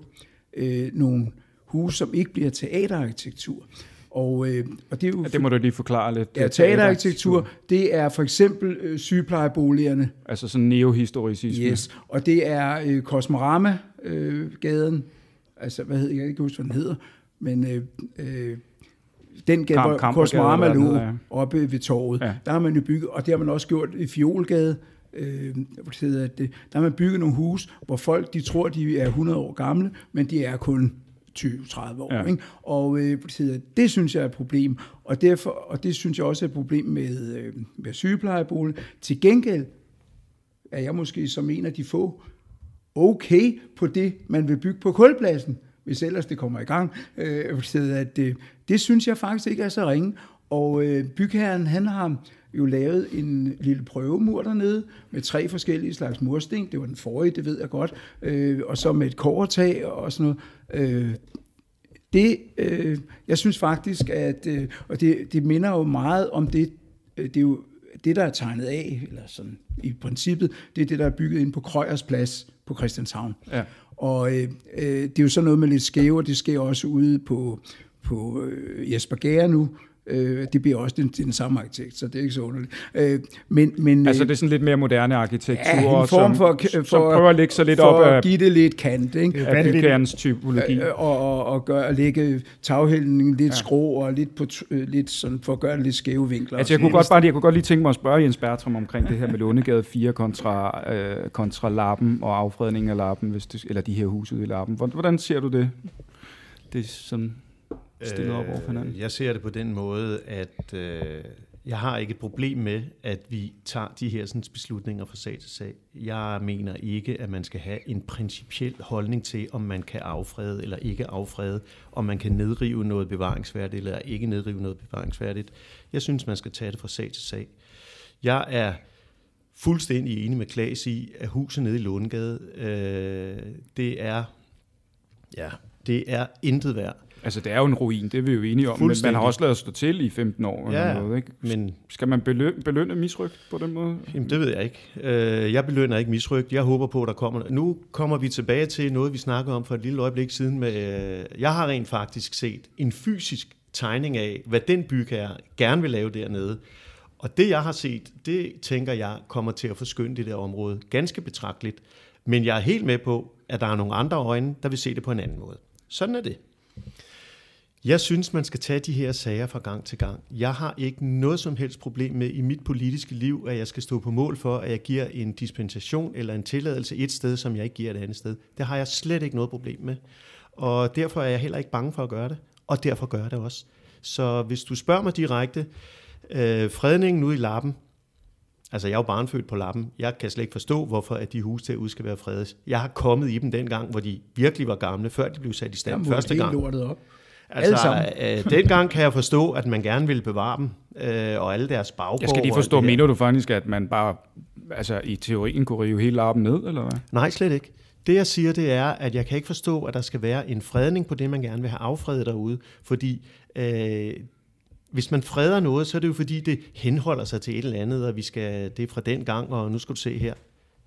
øh, nogle huse, som ikke bliver teaterarkitektur. Og, øh, og det er jo Ja, det må du lige forklare lidt. ja, teaterarkitektur, det er for eksempel øh, sygeplejeboligerne, Altså sådan neohistoricisme. Yes, og det er øh, Kosmorama-gaden, øh, altså hvad hedder jeg, kan ikke huske, hvad den hedder, men øh, øh, den gade, Kamp- hvor Kosmorama lå ja. oppe ved torvet, Ja. der har man jo bygget, og det har man også gjort i Fiolgade, øh, det der har man bygget nogle hus, hvor folk de tror, de er 100 år gamle, men de er kun 20-30 år. Ja. Ikke? Og øh, det, synes jeg er et problem, og, derfor, og det synes jeg også er et problem med, øh, med sygeplejebolig. Til gengæld er jeg måske som en af de få okay på det, man vil bygge på kulpladsen, hvis ellers det kommer i gang. Øh, at, øh, det synes jeg faktisk ikke er så ringe. Og øh, bygherren, han har jo lavet en lille prøvemur dernede med tre forskellige slags mursten. Det var den forrige, det ved jeg godt. Øh, og så med et kårtag og sådan noget. Øh, det, øh, jeg synes faktisk, at øh, og det, det minder jo meget om det, øh, det er jo det, der er tegnet af, eller sådan i princippet, det er det, der er bygget ind på Krøyers Plads på Christianshavn. Ja. Og øh, øh, det er jo sådan noget med lidt skæve, og det sker også ude på, på øh, Jesper Gære nu. Øh, det bliver også den, den samme arkitekt, så det er ikke så underligt. Øh, men, men, Altså øh, det er sådan lidt mere moderne arkitektur, ja, en form som, for, som for, prøver at lægge sig lidt for op at af, give det lidt kant, ikke? af typologi. Øh, og, og, og gøre, at lægge taghælden lidt ja. skrå og lidt, på, øh, lidt sådan, for at gøre det lidt skæve vinkler. Altså jeg kunne godt bare jeg kunne godt lige tænke mig at spørge Jens Bertram omkring det her med Lundegade 4 kontra, øh, kontra Lappen og affredningen af Lappen, hvis det, eller de her huse ude i Lappen. Hvordan- Hvordan ser du det? Det er sådan stillet op over hinanden. Øh, jeg ser det på den måde, at øh, jeg har ikke et problem med, at vi tager de her sådan, beslutninger fra sag til sag. Jeg mener ikke, at man skal have en principiel holdning til, om man kan affrede eller ikke affrede, om man kan nedrive noget bevaringsværdigt eller ikke nedrive noget bevaringsværdigt. Jeg synes, man skal tage det fra sag til sag. Jeg er fuldstændig enig med Klaas i, at huset nede i Lundegade, øh, det er, ja, det er intet værd. Altså det er jo en ruin, det er vi jo enige om, men man har også lavet stå til i 15 år. Eller Ja, noget, ikke? men Skal man belønne, belønne misrygt på den måde? Jamen, det ved jeg ikke. Øh, Jeg belønner ikke misrygt. Jeg håber på, at der kommer... Nu kommer vi tilbage til noget, vi snakkede om for et lille øjeblik siden. Med, øh, jeg har rent faktisk set en fysisk tegning af, hvad den bygherre gerne vil lave dernede. Og det, jeg har set, det tænker jeg kommer til at forskynde det der område ganske betragteligt. Men jeg er helt med på, at der er nogle andre øjne, der vil se det på en anden måde. Sådan er det. Jeg synes, man skal tage de her sager fra gang til gang. Jeg har ikke noget som helst problem med i mit politiske liv, at jeg skal stå på mål for, at jeg giver en dispensation eller en tilladelse et sted, som jeg ikke giver et andet sted. Det har jeg slet ikke noget problem med. Og derfor er jeg heller ikke bange for at gøre det, og derfor gør jeg det også. Så hvis du spørger mig direkte, øh, fredningen ude i Lappen, altså jeg er jo barnfødt på Lappen, jeg kan slet ikke forstå, hvorfor at de huse derude skal være fredet. Jeg har kommet i dem dengang, hvor de virkelig var gamle, før de blev sat i stand Jamen, første gang. lortet op. Altså, øh, dengang kan jeg forstå, at man gerne ville bevare dem, øh, og alle deres baggård. Jeg skal lige forstå, mener du faktisk, at man bare altså, i teorien kunne rive hele Lappen ned, eller hvad? Nej, slet ikke. Det jeg siger, det er, at jeg kan ikke forstå, at der skal være en fredning på det, man gerne vil have affredet derude. Fordi øh, hvis man freder noget, så er det jo fordi, det henholder sig til et eller andet, og vi skal, det er fra den gang, og nu skal du se her.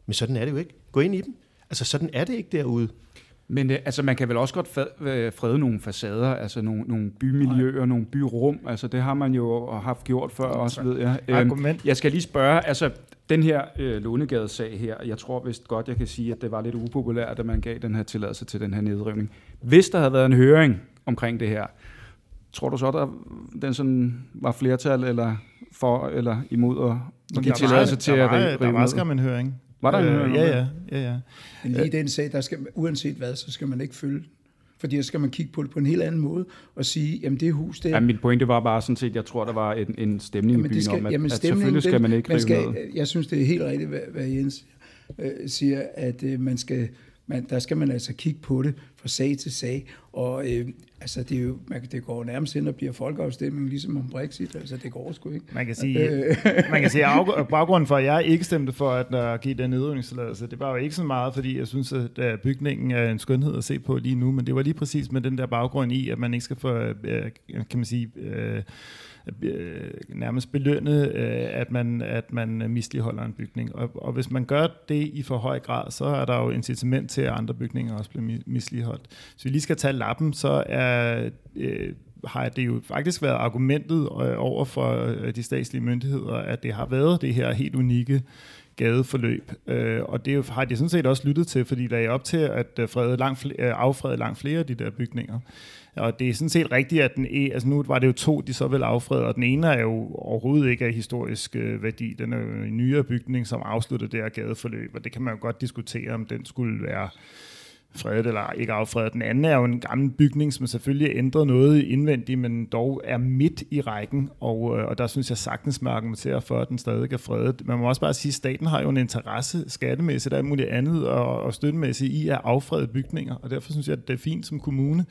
Men sådan er det jo ikke. Gå ind i dem. Altså sådan er det ikke derude. Men øh, altså, man kan vel også godt øh, frede nogle facader, altså nogle, nogle bymiljøer, Nej. nogle byrum. Altså, det har man jo haft gjort før også, ved jeg. Øhm. Jeg skal lige spørge, altså, den her øh, Lånegade-sag her, jeg tror vist godt, jeg kan sige, at det var lidt upopulært, at man gav den her tilladelse til den her nedrivning. Hvis der havde været en høring omkring det her, tror du så, der den sådan var flertal eller for eller imod at give tilladelse til at rive der var skam en høring. Var der en Øh, høring om Ja, det? ja, ja, ja. Men lige i den sag, der skal, uanset hvad, så skal man ikke følge fordi så skal man kigge på det på en helt anden måde og sige, jamen det hus der... Ja, min pointe var bare sådan set, jeg tror, der var en, en stemning i Jamen, byen det skal, om, at, jamen, at selvfølgelig skal den- man ikke rive skal, ned. Jeg synes, det er helt rigtigt, hvad, hvad Jens øh, siger, at øh, man skal, man, der skal man altså kigge på det fra sag til sag. Og øh, altså, det, er jo, man, det går nærmest hen og bliver folkeafstemning, ligesom om Brexit. Altså, det går sgu ikke. Man kan sige, man kan sige at baggrunden for, at jeg ikke stemte for at uh, give den nedrivningstilladelse, det var jo ikke så meget, fordi jeg synes, at uh, bygningen er en skønhed at se på lige nu, men det var lige præcis med den der baggrund i, at man ikke skal få, uh, kan man sige, uh, øh, nærmest belønne, øh, at, man, at man misligeholder en bygning. Og, og hvis man gør det i for høj grad, så er der jo incitament til, at andre bygninger også bliver misligeholdt. Hvis vi lige skal tage lappen, så er... Øh, har det jo faktisk været argumentet øh, over for øh, de statslige myndigheder, at det har været det her helt unikke gadeforløb. Øh, og det har de sådan set også lyttet til, fordi der er op til at frede langt flere, affrede langt flere af de der bygninger. Og det er sådan set rigtigt, at den e, altså nu var det jo to, de så vil affrede, og den ene er jo overhovedet ikke af historisk øh, værdi. Den er jo en nyere bygning, som afslutter det her gadeforløb, og det kan man jo godt diskutere, om den skulle være fredet eller ikke affredet. Den anden er jo en gammel bygning, som selvfølgelig ændrer noget indvendigt, men dog er midt i rækken, og, øh, og der synes jeg sagtens, man argumenterer for, at den stadig er fredet. Man må også bare sige, at staten har jo en interesse skattemæssigt og alt muligt andet og, og støttemæssigt i at affrede bygninger, og derfor synes jeg, at det er fint som kommune,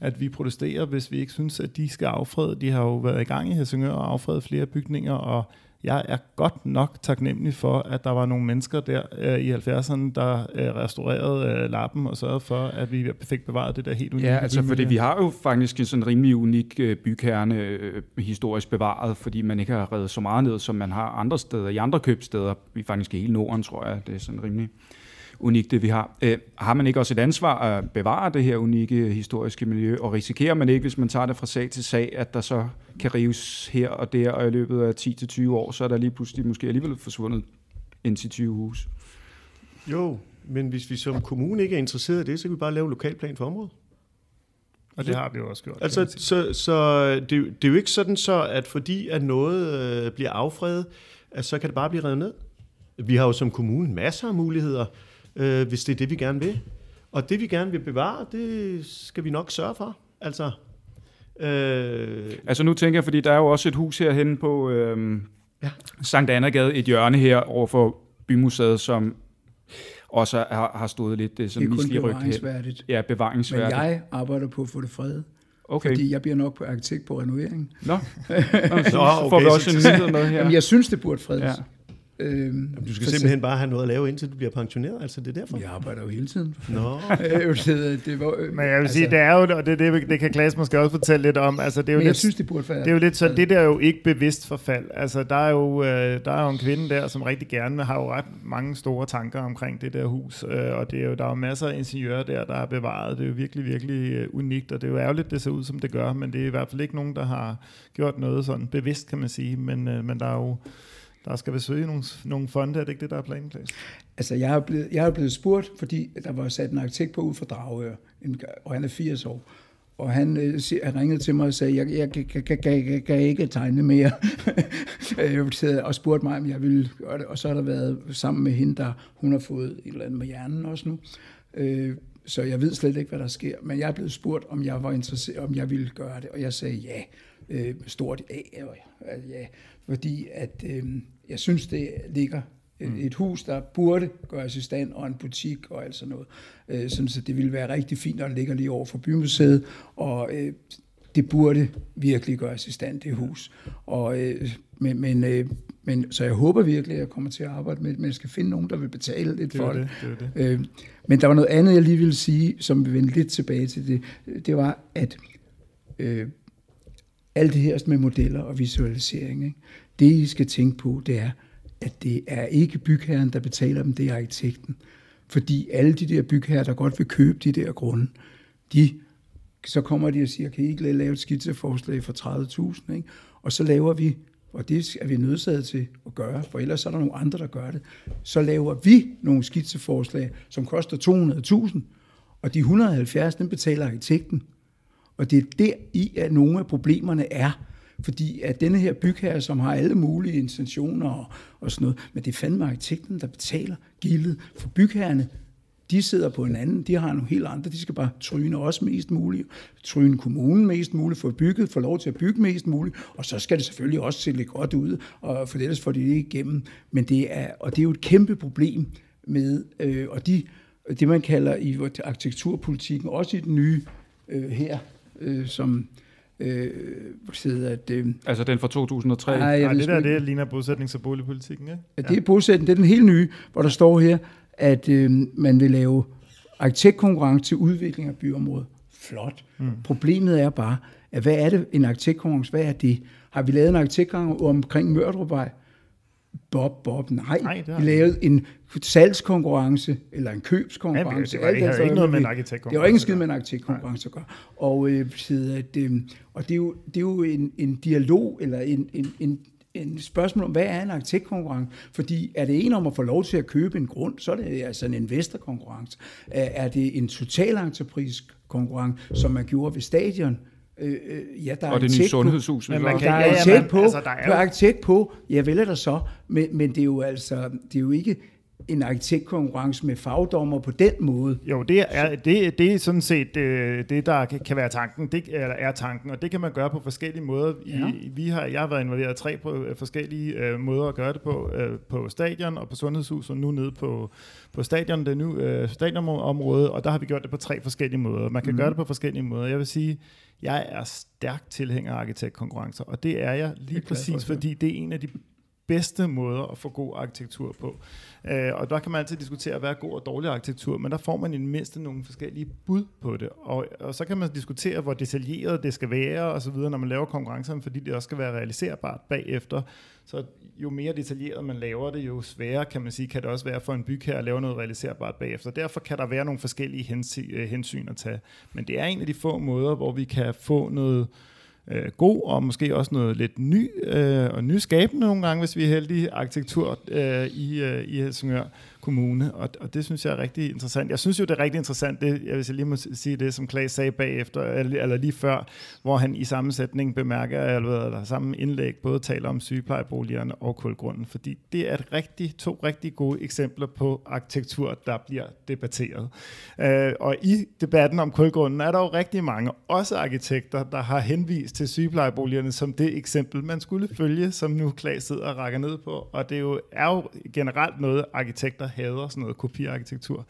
at vi protesterer, hvis vi ikke synes, at de skal affrede. De har jo været i gang i Helsingør og affredet flere bygninger, og jeg er godt nok taknemmelig for, at der var nogle mennesker der øh, i 70'erne, der øh, restaurerede øh, lappen og sørgede for, at vi fik bevaret det der helt unikke Ja, altså fordi vi har jo faktisk en sådan rimelig unik øh, bykerne øh, historisk bevaret, fordi man ikke har revet så meget ned, som man har andre steder, i andre købsteder. Vi er faktisk i hele Norden, tror jeg. Det er sådan rimelig unikt, det vi har. Øh, har man ikke også et ansvar at bevare det her unikke historiske miljø, og risikerer man ikke, hvis man tager det fra sag til sag, at der så kan rives her og der, og i løbet af 10-20 år, så er der lige pludselig måske alligevel forsvundet ind til 20 hus. Jo, men hvis vi som kommune ikke er interesseret i det, så kan vi bare lave en lokalplan for området. Og det har vi jo også gjort. Altså, så, så det, er jo- det er jo ikke sådan så, at fordi at noget øh, bliver affredet, at så kan det bare blive revet ned. Vi har jo som kommune masser af muligheder, øh, hvis det er det, vi gerne vil. Og det, vi gerne vil bevare, det skal vi nok sørge for. Altså, øh, Altså nu tænker jeg, fordi der er jo også et hus herhen på øhm, Ja. Sankt Annagade, et hjørne her overfor Bymuseet, som også har, har stået lidt det, som det er kun hen. bevaringsværdigt. Ja, Men bevaringsværdigt. jeg arbejder på at få det fredet, okay. fordi jeg bliver nok på arkitekt på renoveringen. Nå, Nå så Nå, får okay, vi også en nyhed med her. Jamen, jeg synes, det burde fredes. Ja. Øhm, du skal for- simpelthen bare have noget at lave, indtil du bliver pensioneret. Altså, det er derfor. Jeg arbejder jo hele tiden. Nå. Øh, så det var, øh, Men jeg vil sige, det er jo, og det, er det, det kan Klaas måske også fortælle lidt om, altså det er jo men jeg lidt, synes, det burde være... det er jo lidt sådan, det der er jo ikke bevidst forfald. Altså der er jo, øh, der er jo en kvinde der, som rigtig gerne har jo ret mange store tanker omkring det der hus, øh, og det er jo, der er jo masser af ingeniører der, der er bevaret. Det er jo virkelig, virkelig øh, unikt, og det er jo ærgerligt, det ser ud, som det gør, men det er i hvert fald ikke nogen, der har gjort noget sådan bevidst, kan man sige, men, øh, men der er jo, der skal besøge nogle, nogle fonde, er det ikke det, der er planen, Klaas? Altså, jeg er, blevet, jeg er blevet spurgt, fordi der var sat en arkitekt på ud for Dragør, en, og han er 80 år. Og han, øh, han ringede til mig og sagde, jeg, jeg, jeg, jeg, jeg, jeg kan ikke tegne mere. Øh, og spurgte mig, om jeg ville gøre det. Og så har der været sammen med hende, der hun har fået et eller andet med hjernen også nu. Øh, så jeg ved slet ikke, hvad der sker. Men jeg er blevet spurgt, om jeg var interesseret, om jeg ville gøre det. Og jeg sagde ja. Øh, stort og ja. Fordi at, øh, jeg synes, det ligger et, et hus, der burde gøres i stand, og en butik og alt sådan noget. Øh, sådan, så det ville være rigtig fint, når det ligger lige over for bymuseet, og øh, det burde virkelig gøres i stand, det hus. Og, øh, men, men, øh, men, så jeg håber virkelig, at jeg kommer til at arbejde med det, men jeg skal finde nogen, der vil betale lidt Det for det. det, det, det. Øh, men der var noget andet, jeg lige ville sige, som vi vender lidt tilbage til det. Det var, at øh, alt det her med modeller og visualisering, ikke? det I skal tænke på, det er, at det er ikke bygherren, der betaler dem, det er arkitekten. Fordi alle de der bygherrer, der godt vil købe de der grunde, de, så kommer de og siger, kan I ikke lave et skitseforslag for 30.000? Ikke? Og så laver vi, og det er vi nødsaget til at gøre, for ellers er der nogle andre, der gør det. Så laver vi nogle skitseforslag, som koster 200.000, og de 170, den betaler arkitekten. Og det er der i, at nogle af problemerne er. Fordi at denne her bygherre, som har alle mulige intentioner og, og sådan noget, men det er fandme arkitekten, der betaler gildet for bygherrerne. De sidder på en anden, de har nogle helt andre, de skal bare tryne også mest muligt, tryne kommunen mest muligt, få bygget, få lov til at bygge mest muligt, og så skal det selvfølgelig også se lidt godt ud, og for ellers får de det ikke igennem. Men det er, og det er jo et kæmpe problem med, øh, og de, det man kalder i arkitekturpolitikken, også i den nye øh, her, øh, som øh, sidder at... Øh, altså den fra 2003? Nej, ja, det der, det ligner bosætnings- og boligpolitikken, ikke? Ja, det er bosætning, det er den helt nye, hvor der står her, at øh, man vil lave arkitektkonkurrence til udvikling af byområdet. Flot. Mm. Problemet er bare, at hvad er det en arkitektkonkurrence? Hvad er det? Har vi lavet en arkitektkonkurrence omkring Mørdrupvej? Bob, Bob, nej. nej vi lavede en salgskonkurrence, eller en købskonkurrence. Jamen, det var, det var ikke noget med en arkitektkonkurrence. Det var ikke skid med en arkitektkonkurrence at gøre. Og, øh, at, øh, og det, er jo, det er jo en, en dialog, eller en, en, en, en spørgsmål om, hvad er en arkitektkonkurrence? Fordi er det en om at få lov til at købe en grund, så er det altså en investorkonkurrence. Er det en totalentreprise konkurrence, som man gjorde ved stadion, Øh, øh, ja, der og er det nye sundhedshus. På, men man kan, der er ja, ja, man, på, altså, der er jo... arkitekt på, ja vel er der så, men, men det er jo altså, det er jo ikke en arkitektkonkurrence med fagdommer på den måde. Jo, det er, det, det er sådan set øh, det, der kan være tanken, det eller er tanken, og det kan man gøre på forskellige måder. Ja. I, vi har, jeg har været involveret i tre på øh, forskellige øh, måder at gøre det på, øh, på stadion og på sundhedshus, og nu nede på, på stadion, det nu øh, stadionområde, og der har vi gjort det på tre forskellige måder. Man kan mm. gøre det på forskellige måder. Jeg vil sige, jeg er stærk tilhænger af arkitektkonkurrencer, og det er jeg lige præcis, fordi det er en af de bedste måder at få god arkitektur på. Øh, og der kan man altid diskutere, hvad er god og dårlig arkitektur, men der får man i det mindste nogle forskellige bud på det. Og, og så kan man diskutere, hvor detaljeret det skal være, og så videre, når man laver konkurrencerne, fordi det også skal være realiserbart bagefter. Så jo mere detaljeret man laver det, jo sværere kan man sige, kan det også være for en bygherre at lave noget realiserbart bagefter. Derfor kan der være nogle forskellige øh, hensyn at tage. Men det er en af de få måder, hvor vi kan få noget, øh, god og måske også noget lidt ny øh, og nyskabende nogle gange, hvis vi er heldige, arkitektur øh, i, øh, i Helsingør kommune, og, og det synes jeg er rigtig interessant. Jeg synes jo, det er rigtig interessant, det, jeg vil lige må sige det, som Klaas sagde bagefter, eller, eller lige før, hvor han i samme sætning bemærker, eller, eller samme indlæg, både taler om sygeplejeboligerne og kulgrunden, fordi det er et rigtig, to rigtig gode eksempler på arkitektur, der bliver debatteret. Øh, og i debatten om kulgrunden er der jo rigtig mange, også arkitekter, der har henvist til sygeplejeboligerne som det eksempel, man skulle følge, som nu Klaas sidder og rækker ned på, og det er jo, er jo generelt noget, arkitekter hader sådan noget kopiarkitektur.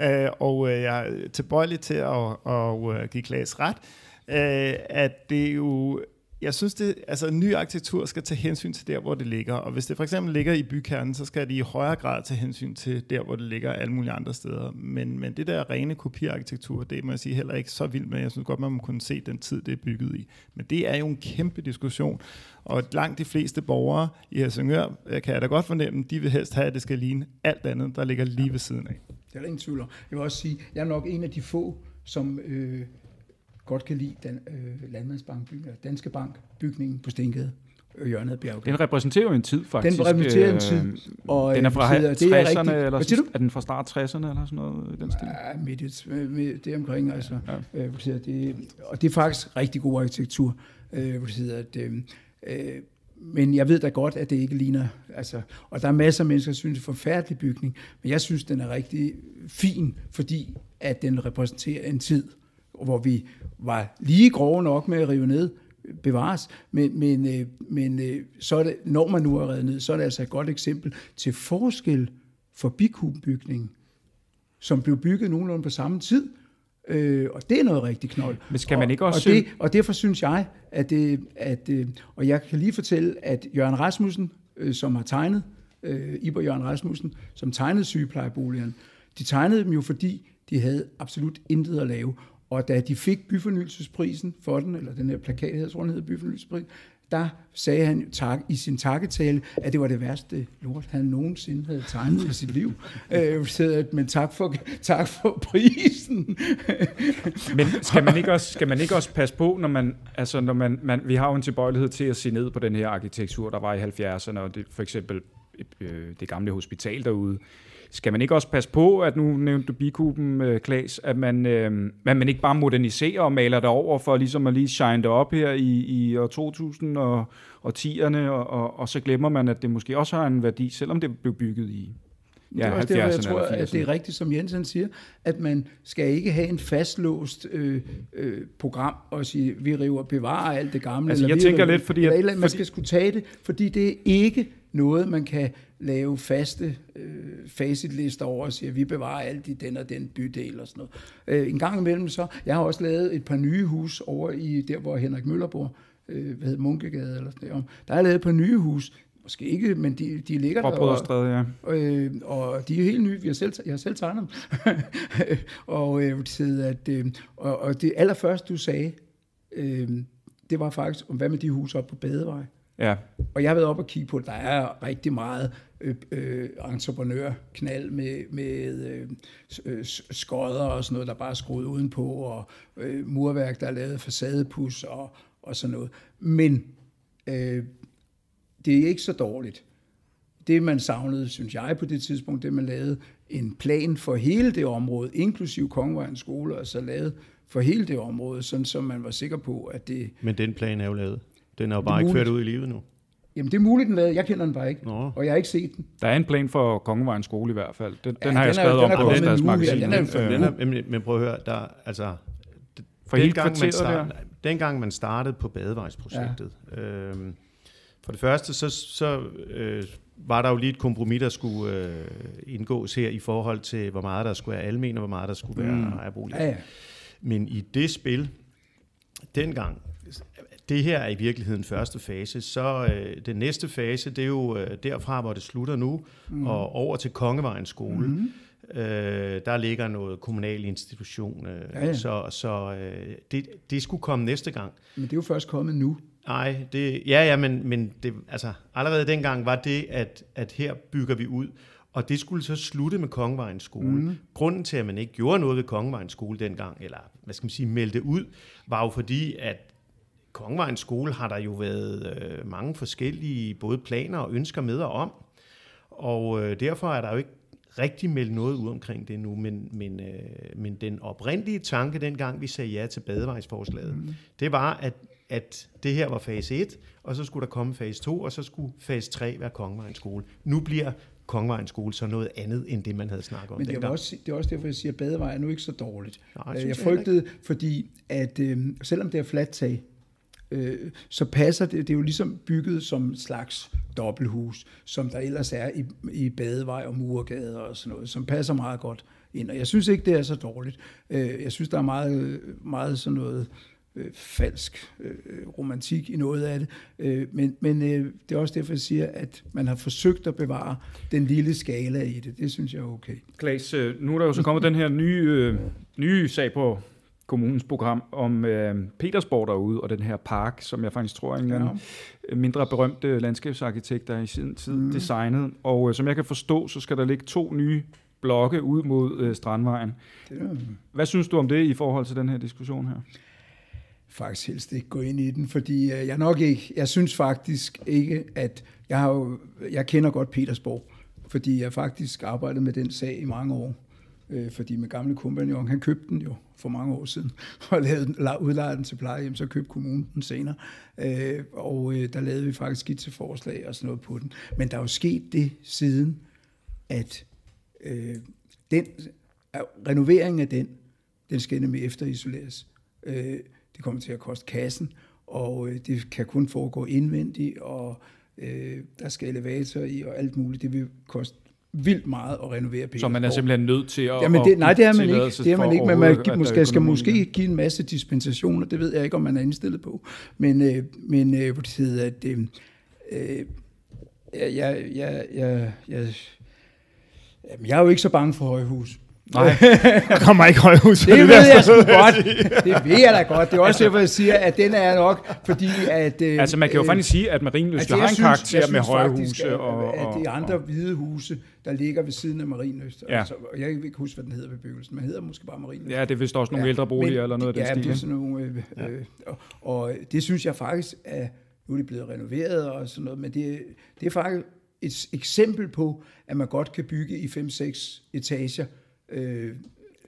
Øh, og øh, jeg er tilbøjelig til at, at, at give Klaas ret, øh, at det jo jeg synes, det, altså, ny arkitektur skal tage hensyn til der, hvor det ligger. Og hvis det for eksempel ligger i bykernen, så skal det i højere grad tage hensyn til der, hvor det ligger alle mulige andre steder. Men, men det der rene kopiarkitektur, det må jeg sige heller ikke så vildt med. Jeg synes godt, man må kunne se den tid, det er bygget i. Men det er jo en kæmpe diskussion. Og langt de fleste borgere i Helsingør, kan jeg da godt fornemme, de vil helst have, at det skal ligne alt andet, der ligger lige ved siden af. Det er der ingen tvivl om. Jeg vil også sige, jeg er nok en af de få, som øh, godt kan lide den, øh, Landmandsbankbygningen, Danske Bank bygningen på Stengade. Hjørnet af. Den repræsenterer jo en tid, faktisk. Den repræsenterer en tid. Øh, og den er fra 60'erne, eller er, er den fra start 60'erne, eller sådan noget i den stil? Ja, midt, midt det omkring, altså. Ja. Øh, det, og det er faktisk rigtig god arkitektur. Øh, at, øh, øh, men jeg ved da godt, at det ikke ligner... Altså, og der er masser af mennesker, der synes, det er en forfærdelig bygning, men jeg synes, den er rigtig fin, fordi at den repræsenterer en tid, hvor vi var lige grove nok med at rive ned, bevares, men, men, øh, men øh, så er det, når man nu er reddet ned, så er det altså et godt eksempel til forskel for bikubebygningen, som blev bygget nogenlunde på samme tid, øh, og det er noget rigtig knold. Men skal man ikke også... Og, og, det, og derfor synes jeg, at, det, at øh, og jeg kan lige fortælle, at Jørgen Rasmussen, øh, som har tegnet, øh, Iber Jørgen Rasmussen, som tegnede sygeplejeboligerne, de tegnede dem jo, fordi de havde absolut intet at lave. Og da de fik byfornyelsesprisen for den, eller den her plakat, jeg tror den hedder byfornyelsesprisen, der sagde han tak, i sin takketale, at det var det værste lort, han nogensinde havde tegnet i sit liv. Øh, så, men tak for, tak for prisen. Men skal man ikke også, skal man ikke også passe på, når man, altså når man, man, vi har jo en tilbøjelighed til at se ned på den her arkitektur, der var i 70'erne, og det, for eksempel øh, det gamle hospital derude. Skal man ikke også passe på, at nu nævnte du bikuben, øh, Klaas, at man, øh, at man ikke bare moderniserer og maler det over for ligesom at lige shine det op her i, i år 2000 og, og 10'erne, og, og, og så glemmer man, at det måske også har en værdi, selvom det blev bygget i Ja, det er også derfor, jeg tror, at det er rigtigt, som Jensen siger, at man skal ikke have en fastlåst øh, øh, program og sige, vi river bevare alt det gamle. Altså, eller jeg tænker river, lidt, fordi... Eller, eller, man skal skulle tage det, fordi det er ikke noget, man kan lave faste øh, facitlister over og sige, at vi bevarer alt i den og den bydel og sådan noget. Øh, en gang imellem så, jeg har også lavet et par nye hus over i der, hvor Henrik Møller bor, øh, hvad hedder Munkegade eller sådan noget. Der er lavet et par nye hus, Måske ikke, men de, de ligger der. Og, ja. Øh, og de er helt nye. Vi har selv, jeg har selv tegnet dem. og, øh, at, øh, og, og det allerførste, du sagde, øh, det var faktisk, hvad med de huse op på Badevej? Ja. Og jeg har været op og kigge på, at der er rigtig meget øh, entreprenørknald med, med øh, øh skodder og sådan noget, der bare er skruet udenpå, og øh, murværk, der er lavet facadepus og, og sådan noget. Men øh, det er ikke så dårligt. Det, man savnede, synes jeg, på det tidspunkt, det man lavede en plan for hele det område, inklusiv Kongevejens skole, og så lavet for hele det område, sådan som man var sikker på, at det... Men den plan er jo lavet. Den er jo bare ikke ført ud i livet nu. Jamen, det er muligt, den lavede. Jeg kender den bare ikke, Nå. og jeg har ikke set den. Der er en plan for Kongevejens skole i hvert fald. Den, ja, den har den jeg skrevet er, om på Stadsmagasinet. Ja, den er, men, men prøv at høre, der, altså, for den, gang, man start, dengang man startede på Badevejsprojektet, ja. øhm, for det første, så, så øh, var der jo lige et kompromis, der skulle øh, indgås her i forhold til, hvor meget der skulle være almen, og hvor meget der skulle være mm. ejerbolig. Ja, ja. Men i det spil, dengang, det her er i virkeligheden første fase, så øh, den næste fase, det er jo øh, derfra, hvor det slutter nu, mm. og over til Kongevejens skole. Mm. Øh, der ligger noget kommunal institution, øh, ja, ja. så, så øh, det, det skulle komme næste gang. Men det er jo først kommet nu. Nej, det, ja, ja, men, men det, altså, allerede dengang var det, at, at her bygger vi ud, og det skulle så slutte med Kongevejens skole. Mm. Grunden til, at man ikke gjorde noget ved Kongevejens skole dengang, eller hvad skal man sige, meldte ud, var jo fordi, at Kongevejens skole har der jo været øh, mange forskellige både planer og ønsker med og om. Og øh, derfor er der jo ikke rigtig meldt noget ud omkring det nu, men, men, øh, men den oprindelige tanke, dengang vi sagde ja til badevejsforslaget, mm. det var, at at det her var fase 1, og så skulle der komme fase 2, og så skulle fase 3 være Kongevejens skole. Nu bliver Kongevejens skole så noget andet, end det, man havde snakket om Men det er, også, det er også derfor, jeg siger, at badevej er nu ikke så dårligt. Nej, jeg, jeg frygtede, fordi at øh, selvom det er fladt tag, øh, så passer det, det er jo ligesom bygget som slags dobbelthus, som der ellers er i, i badevej og Murgade og sådan noget, som passer meget godt ind. Og jeg synes ikke, det er så dårligt. Øh, jeg synes, der er meget, meget sådan noget øh, falsk øh, romantik i noget af det. Øh, men men øh, det er også derfor, jeg siger, at man har forsøgt at bevare den lille skala i det. Det synes jeg er okay. Klaas, øh, nu er der jo så kommet den her nye, øh, nye sag på kommunens program om øh, Petersborg derude, og den her park, som jeg faktisk tror er en ja. mindre berømt øh, landskabsarkitekt, der i sin tid mm. designet. Og øh, som jeg kan forstå, så skal der ligge to nye blokke ud mod øh, Strandvejen. Det. Hvad synes du om det i forhold til den her diskussion her? faktisk helst ikke gå ind i den, fordi øh, jeg nok ikke, jeg synes faktisk ikke, at jeg, har jo, jeg kender godt Petersborg, fordi jeg faktisk arbejdede med den sag i mange år. Øh, fordi med gamle kompagnon, han købte den jo for mange år siden, og lavede, udlejede den til plejehjem, så købte kommunen den senere. Øh, og øh, der lavede vi faktisk skitseforslag og sådan noget på den. Men der er jo sket det siden, at øh, den, renoveringen af den, den skal nemlig efterisoleres. Øh, det kommer til at koste kassen, og øh, det kan kun foregå indvendigt, og øh, der skal elevator i, og alt muligt. Det vil koste vildt meget at renovere Petersborg. Så man er simpelthen nødt til at... Jamen det, nej, det er man ikke. Det er man ikke, men man måske, skal måske give en masse dispensationer. Det ved jeg ikke, om man er indstillet på. Men, øh, men øh, det at... Øh, øh, jeg, jeg, jeg, jeg, jeg, jeg er jo ikke så bange for højhus. Nej. Der kommer ikke højhus Det det, ved jeg sgu godt. Det ved jeg da godt. Det er også derfor, jeg siger, at den er nok, fordi at... øh, Altså man kan jo øh, faktisk sige, at Marienlyst altså, har en karakter jeg med synes høje faktisk, huse at- og, At og, de andre hvide huse, der ligger ved siden af Marienlyst, Ja. altså, og jeg kan ikke huske, hvad den hedder bebyggelsen, men hedder måske bare Marienlyst. Ja, det er vist også nogle ældre boliger eller noget af den ja, stil. det er sådan nogle, øh, øh, og, og det synes jeg faktisk er, nu er det blevet renoveret og sådan noget, men det, det er faktisk et eksempel på, at man godt kan bygge i 5-6 etager. Øh,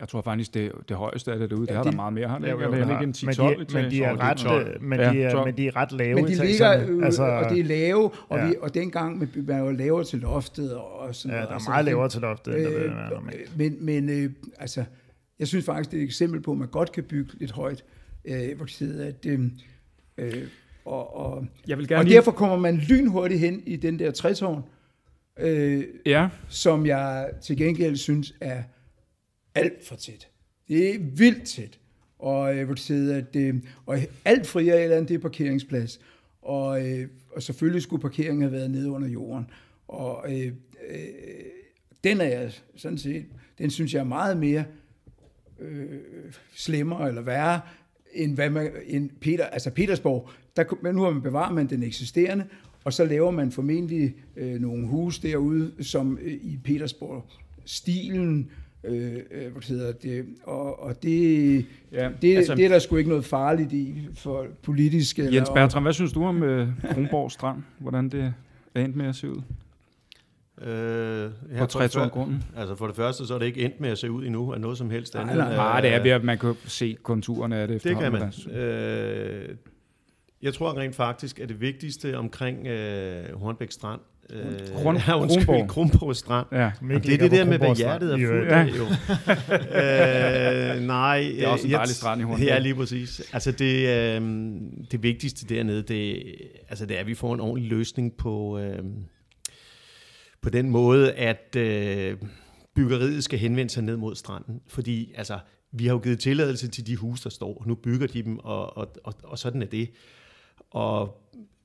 Jeg tror faktisk, det, det højeste af det derude, det Ja, har der det- meget mere. Har det Jo, ikke? det en har- 10-12 men de, men de er ret, 12. øh, men, Ja, de er, 12. men de er ret lave men de ligger, øh, altså, og det er lave, og, Ja. vi, og dengang med, man var lavere til loftet og sådan Ja, noget. der er altså, meget det- lavere til loftet, end der Øh, men men øh, altså, jeg synes faktisk, det er et eksempel på, at man godt kan bygge lidt højt, øh, hvor det sidder, at, øh, øh, og, og, Jeg vil gerne og lige... derfor kommer man lynhurtigt hen i den der trætårn, øh, Ja, som jeg til gengæld synes er alt for tæt. Det er vildt tæt. Og, øh, jeg vil det at, det, og alt friareal det er parkeringsplads. Og, øh, og selvfølgelig skulle parkeringen have været nede under jorden. Og øh, øh, den er jeg sådan set, den synes jeg er meget mere øh, slemmere eller værre, end, hvad man, end Peter, altså Petersborg. Der, men nu har man bevarer man den eksisterende, og så laver man formentlig øh, nogle huse derude, som øh, i Petersborg-stilen, øh, øh, hvad det hedder det, og, og det, Ja, det, altså- altså, det er der sgu ikke noget farligt i for politisk. Eller, Jens Bertram, hvad synes du om øh, Kronborg Strand? Hvordan det er endt med at se ud Øh, her på for det før- trætårngrunden? Altså for det første, så er det ikke endt med at se ud endnu af noget som helst Nej, andet. nej. Nej, det er ved, at man kan se konturerne af det Det kan man. Øh, jeg tror rent faktisk, at det vigtigste omkring øh, Hornbæk Strand, øh, Kron- ja, undskyld, Kronborg. Kronborg Strand, Ja, Og det er det der med, hvad hjertet er fuldt Ja. af, jo. øh, nej. Det er også en dejlig strand i Hornbæk. Ja, lige præcis. Altså det, øh, det vigtigste dernede, det, altså det er, at vi får en ordentlig løsning på, øh, på den måde, at øh, byggeriet skal henvende sig ned mod stranden. Fordi altså, vi har jo givet tilladelse til de huse, der står. Nu bygger de dem, og, og, og, og sådan er det. Og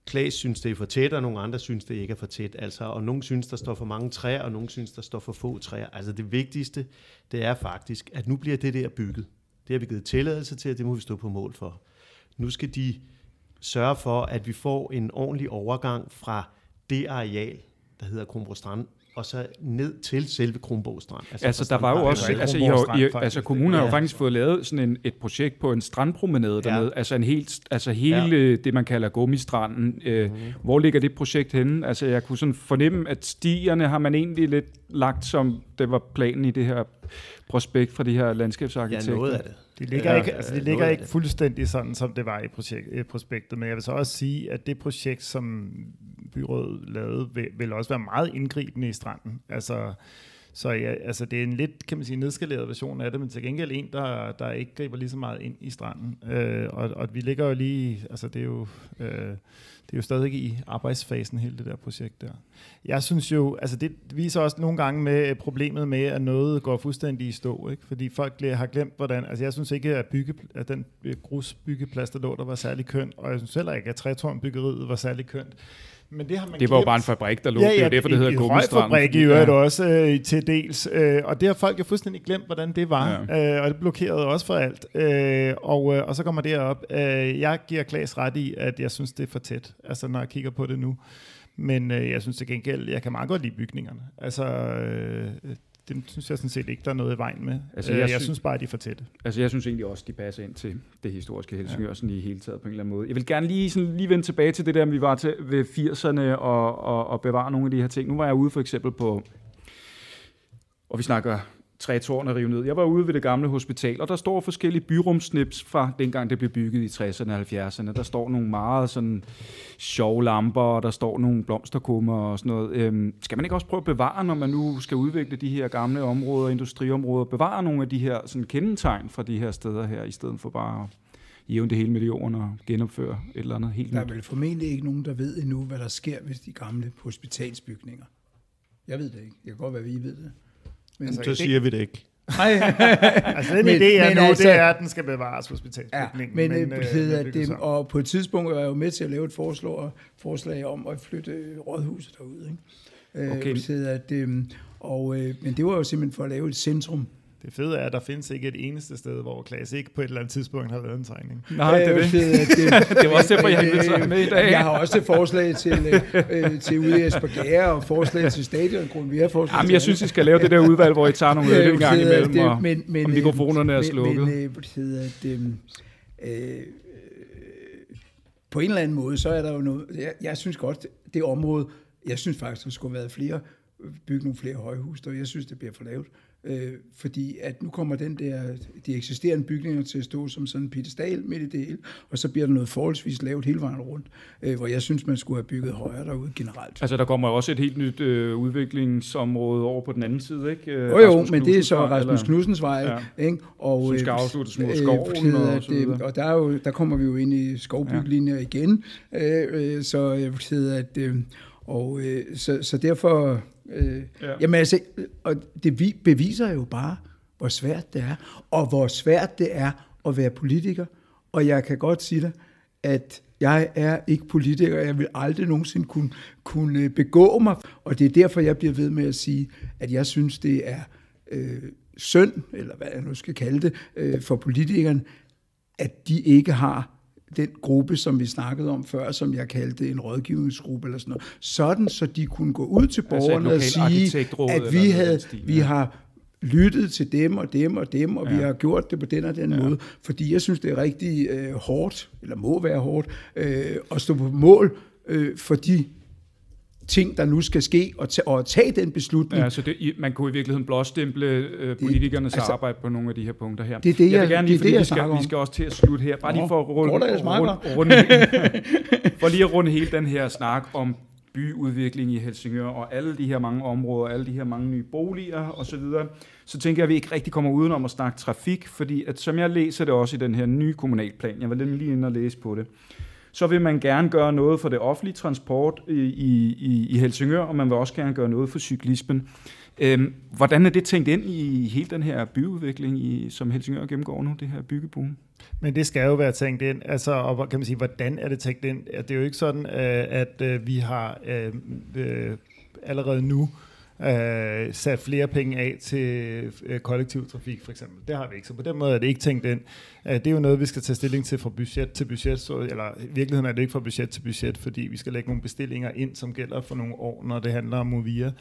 Klaas synes, det er for tæt, og nogle andre synes, det ikke er for tæt. Altså, og nogle synes, der står for mange træer, og nogle synes, der står for få træer. Altså det vigtigste, det er faktisk, at nu bliver det der bygget. Det har vi givet tilladelse til, og det må vi stå på mål for. Nu skal de sørge for, at vi får en ordentlig overgang fra det areal, der hedder Kronborg Strand, og så ned til selve Kronborg Strand. Altså, fra der var jo også, altså, I har, I, altså kommunen har jo Ja. faktisk fået lavet sådan en, et projekt på en strandpromenade Ja. dernede, altså en helt, altså hele Ja. det, man kalder gummistranden. Øh, mm. Hvor ligger det projekt henne? Altså, jeg kunne sådan fornemme, at stierne har man egentlig lidt lagt, som det var planen i det her prospekt fra de her Ja, landskabsarkitekter. noget af det. Det ligger, Ja, ikke, altså, det ligger ikke det. fuldstændig sådan, som det var i projekt, prospektet, men jeg vil så også sige, at det projekt, som byrådet lavede, vil, vil også være meget indgribende i stranden. Altså, så ja, altså det er en lidt, kan man sige, nedskaleret version af det, men til gengæld en, der, der ikke griber lige så meget ind i stranden. Øh, og, og vi ligger jo lige, altså det er jo, øh, det er jo stadig i arbejdsfasen, hele det der projekt der. Jeg synes jo, altså det viser også nogle gange med øh, problemet med, at noget går fuldstændig i stå, ikke? fordi folk har glemt, hvordan, altså jeg synes ikke, at, bygge, at den øh, grusbyggeplads, der lå der, var særlig køn, og jeg synes heller ikke, at trætårnbyggeriet var særlig kønt. Men det har man Det var jo bare en fabrik, der lå. det er derfor, det hedder en Gummistranden. røgfabrik i øvrigt også øh, til dels. Øh, og det har folk jo fuldstændig glemt, hvordan det var. Ja. Øh, og det blokerede også for alt. Øh, og, øh, og så kommer det op. Øh, jeg giver Klaas ret i, at jeg synes, det er for tæt, altså når jeg kigger på det nu. Men øh, jeg synes til gengæld, jeg kan meget godt lide bygningerne. Altså, øh, det synes jeg sådan set ikke, der er noget i vejen med. Altså, jeg øh, jeg sy- synes bare, at de er for tætte. Altså, jeg synes egentlig også, de passer ind til det historiske Helsingør, sådan i hele taget på en eller anden måde. Jeg vil gerne lige, sådan, lige vende tilbage til det der, vi var til ved 80'erne og, og, og bevare nogle af de her ting. Nu var jeg ude for eksempel på, og vi snakker tre tårne rive ned. Jeg var ude ved det gamle hospital, og der står forskellige byrumsnips fra dengang det blev bygget i 60'erne og 70'erne. Der står nogle meget sådan sjove lamper, og der står nogle blomsterkummer og sådan noget. Øhm, skal man ikke også prøve at bevare, når man nu skal udvikle de her gamle områder, industriområder, bevare nogle af de her sådan kendetegn fra de her steder her, i stedet for bare at jævne det hele med jorden og genopføre et eller andet helt Der er nyt? vel formentlig ikke nogen, der ved endnu, hvad der sker ved de gamle hospitalsbygninger. Jeg ved det ikke. Det kan godt være, at I ved det. Men, Altså, Så siger vi det ikke. Nej, Altså den Men- idé er men nu, altså- det er, at den skal bevares ja, hospitalsbygningen. men, men øh, øh, hedder det, og på et tidspunkt var jeg jo med til at lave et forslag, forslag om at flytte øh, rådhuset derud. Ikke? Øh, Okay. så hedder det, og, øh, men det var jo simpelthen for at lave et centrum Det fede er, at der findes ikke et eneste sted, hvor Klaas ikke på et eller andet tidspunkt har lavet en tegning. Nej, det er det. det, det var også derfor, jeg inviterede med i dag. Jeg har også forslag til, øh, til ude i Esbjerg, og forslag til stadiongrund. Vi har forslag Jamen, jeg synes, I skal lave det der udvalg, hvor I tager nogle øl en gang imellem, det, og, men, men, og mikrofonerne er slukket. Men, øh, det det, øh, på en eller anden måde, så er der jo noget... Jeg, jeg synes godt, det område... Jeg synes faktisk, der skulle have været flere bygge nogle flere højhus, og jeg synes, det bliver for lavt. Øh, fordi at nu kommer den der, de eksisterende bygninger til at stå som sådan en pedestal midt i det hele, og så bliver der noget forholdsvis lavt hele vejen rundt, øh, hvor jeg synes, man skulle have bygget højere derude generelt. Altså, der kommer også et helt nyt øh, udviklingsområde over på den anden side, ikke? Øh, jo, jo, men det er så Rasmus Knudsens vej, ja. ikke? Og, som skal afsluttes mod skoven øh, og så videre. Og der, er jo, der kommer vi jo ind i skovbyggelinjer ja. igen, øh, så jeg vil at... Øh, og øh, så, så derfor Øh, ja. Jamen altså, og det beviser jo bare, hvor svært det er, og hvor svært det er at være politiker. Og jeg kan godt sige dig, at jeg er ikke politiker, jeg vil aldrig nogensinde kunne, kunne begå mig, og det er derfor, jeg bliver ved med at sige, at jeg synes, det er øh, synd, eller hvad jeg nu skal kalde det, øh, for politikerne, at de ikke har den gruppe, som vi snakkede om før, som jeg kaldte en rådgivningsgruppe eller sådan noget, sådan så de kunne gå ud til altså borgerne altså og sige, at vi, havde, stil, ja. vi har lyttet til dem og dem og dem, og ja. vi har gjort det på den og den ja. måde, fordi jeg synes, det er rigtig øh, hårdt, eller må være hårdt, øh, at stå på mål øh, for de ting, der nu skal ske, og, tage, og tage den beslutning. Ja, så det, man kunne i virkeligheden blåstemple øh, politikernes det, altså, arbejde på nogle af de her punkter her. Det er det, jeg, vil gerne lige, det, det, jeg vi, skal, vi skal også til at slutte her. Bare lige for at runde, runde, runde, runde, for lige at runde hele den her snak om byudvikling i Helsingør, og alle de her mange områder, alle de her mange nye boliger osv., så, så tænker jeg, at vi ikke rigtig kommer udenom at snakke trafik, fordi at, som jeg læser det også i den her nye kommunalplan, jeg var lige inde og læse på det, så vil man gerne gøre noget for det offentlige transport i, i, i Helsingør, og man vil også gerne gøre noget for cyklismen. Øhm, hvordan er det tænkt ind i hele den her byudvikling, i, som Helsingør gennemgår nu, det her byggeboom? Men det skal jo være tænkt ind, altså, og kan man sige, hvordan er det tænkt ind? Det er jo ikke sådan, øh, at øh, vi har øh, øh allerede nu øh, Øh, sat flere penge af til øh, kollektivtrafik for eksempel. Det har vi ikke, så på den måde er det ikke tænkt ind. Øh, det er jo noget, vi skal tage stilling til fra budget til budget, så, eller i virkeligheden er det ikke fra budget til budget, fordi vi skal lægge nogle bestillinger ind, som gælder for nogle år, når det handler om Movia.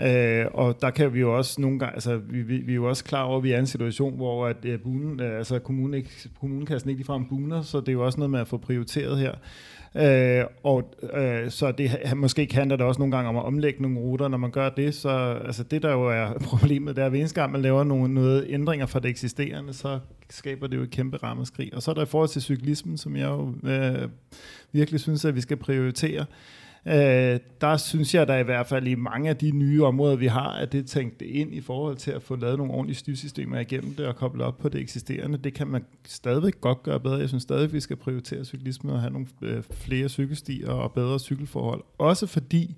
Øh, og der kan vi jo også nogle gange, altså vi, vi, vi er jo også klar over, at vi er i en situation, hvor at, øh, bunen, øh, altså kommunen ikke, kommunekassen ikke ligefrem buner, så det er jo også noget med at få prioriteret her. Øh, og øh, så det måske handler det også nogle gange om at omlægge nogle ruter. Når man gør det, så altså det der jo er problemet, det er, at hver eneste gang man laver nogle, noget ændringer fra det eksisterende, så skaber det jo et kæmpe rammeskrig. Og så er der i forhold til cyklismen, som jeg jo øh, virkelig synes, at vi skal prioritere. Øh, der synes jeg, at der i hvert fald i mange af de nye områder, vi har, at det er tænkt ind i forhold til at få lavet nogle ordentlige styrsystemer igennem det og koble op på det eksisterende. Det kan man stadigvæk godt gøre bedre. Jeg synes stadig, vi skal prioritere cyklisme og have nogle øh, flere cykelstier og bedre cykelforhold. Også fordi,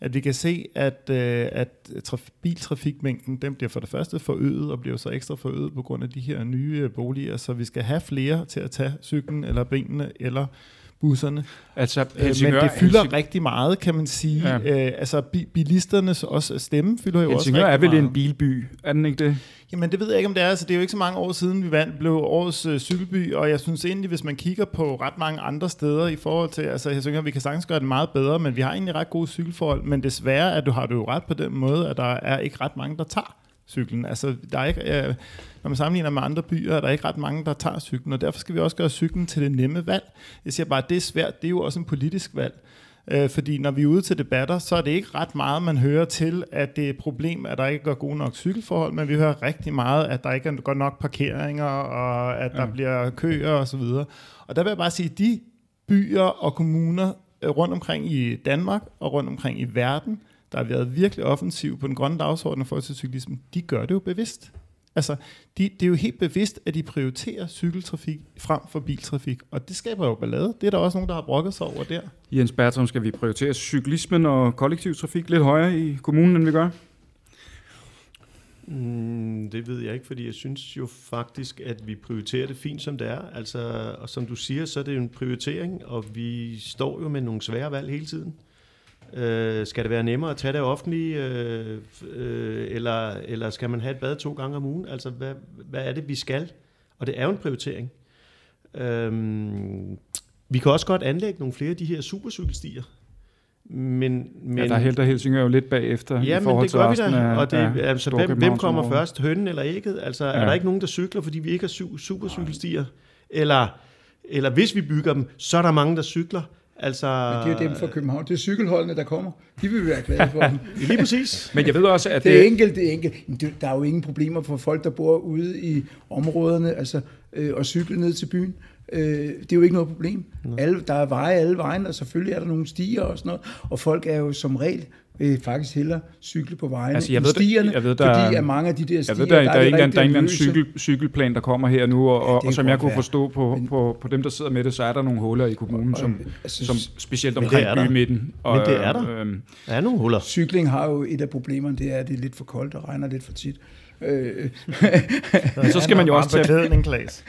at vi kan se, at, øh, at traf- biltrafikmængden, den bliver for det første forøget, og bliver så ekstra forøget på grund af de her nye øh, boliger, så vi skal have flere til at tage cyklen eller benene eller busserne. Altså, øh, men det fylder Helsing... rigtig meget, kan man sige. Ja. Øh, altså, bi- bilisternes også stemme fylder jo Helsingør også rigtig er vel meget. en bilby, er den ikke det? Jamen, det ved jeg ikke, om det er. Altså, det er jo ikke så mange år siden, vi vandt, blev årets øh, cykelby, og jeg synes egentlig, hvis man kigger på ret mange andre steder i forhold til, altså, jeg synes, vi kan sagtens gøre det meget bedre, men vi har egentlig ret gode cykelforhold, men desværre at du har du jo ret på den måde, at der er ikke ret mange, der tager cyklen. Altså, der er ikke, øh, når man sammenligner med andre byer, er der ikke ret mange, der tager cyklen, og derfor skal vi også gøre cyklen til det nemme valg. Jeg siger bare, at det er svært, det er jo også en politisk valg. Øh, fordi når vi er ude til debatter, så er det ikke ret meget, man hører til, at det er et problem, at der ikke er gode nok cykelforhold, men vi hører rigtig meget, at der ikke er godt nok parkeringer, og at der ja. bliver køer osv. Og, og der vil jeg bare sige, at de byer og kommuner øh, rundt omkring i Danmark og rundt omkring i verden, der har været virkelig offensiv på den grønne dagsorden for til cyklismen, de gør det jo bevidst. Altså, de, det er jo helt bevidst, at de prioriterer cykeltrafik frem for biltrafik, og det skaber jo ballade. Det er der også nogen, der har brokket sig over der. Jens Bertram, skal vi prioritere cyklismen og kollektiv trafik lidt højere i kommunen, end vi gør? Mm, det ved jeg ikke, fordi jeg synes jo faktisk, at vi prioriterer det fint, som det er. Altså, og som du siger, så er det jo en prioritering, og vi står jo med nogle svære valg hele tiden. Øh, skal det være nemmere at tage det offentlige, øh, øh, eller, eller skal man have et bad to gange om ugen? Altså, hvad, hvad er det, vi skal? Og det er jo en prioritering. Øhm, vi kan også godt anlægge nogle flere af de her supercykelstier. Men, men, ja, der er og Helsingør jo lidt bagefter ja, i forhold men det til gør vi da. af, og det, af altså, hvem, hvem kommer først, hønnen eller ægget? Altså, ja. er der ikke nogen, der cykler, fordi vi ikke har su- supercykelstier? Eller, eller hvis vi bygger dem, så er der mange, der cykler. Altså, Men det er jo dem fra København. Det er cykelholdene, der kommer. De vil være glade for dem. Lige præcis. Men jeg ved også, at det er enkelt, det er enkelt. Der er jo ingen problemer for folk, der bor ude i områderne, altså øh, og cykle ned til byen. Øh, det er jo ikke noget problem. Alle, der er veje alle vejen, og selvfølgelig er der nogle stier og sådan noget. Og folk er jo som regel vil faktisk hellere cykle på vejene altså, jeg ved, stierne, jeg ved, der, fordi at mange af de der stier, jeg ved, der, der, der, er, der, er, der er en eller anden cykel, cykelplan, der kommer her nu, og, ja, og som jeg kunne være. forstå på, men, på, på dem, der sidder med det, så er der nogle huller i kommunen, og, som, altså, som specielt omkring bymidten. Og, men det er der. Øhm, der er nogle huller. Cykling har jo et af problemerne, det er, at det er lidt for koldt og regner lidt for tit. Øh. så skal man jo også tage,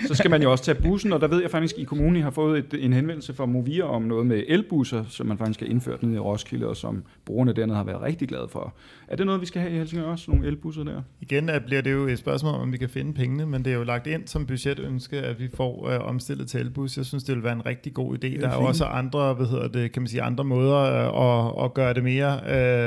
så skal man jo også tage bussen, og der ved jeg faktisk, at i kommunen har fået et, en henvendelse fra Movia om noget med elbusser, som man faktisk har indført nede i Roskilde, og som brugerne dernede har været rigtig glade for. Er det noget, vi skal have i Helsingør også, nogle elbusser der? Igen bliver det jo et spørgsmål om, vi kan finde pengene, men det er jo lagt ind som budgetønske, at vi får øh, omstillet til elbus. Jeg synes, det vil være en rigtig god idé. Der er også andre, hvad hedder det, kan man sige, andre måder øh, at, at gøre det mere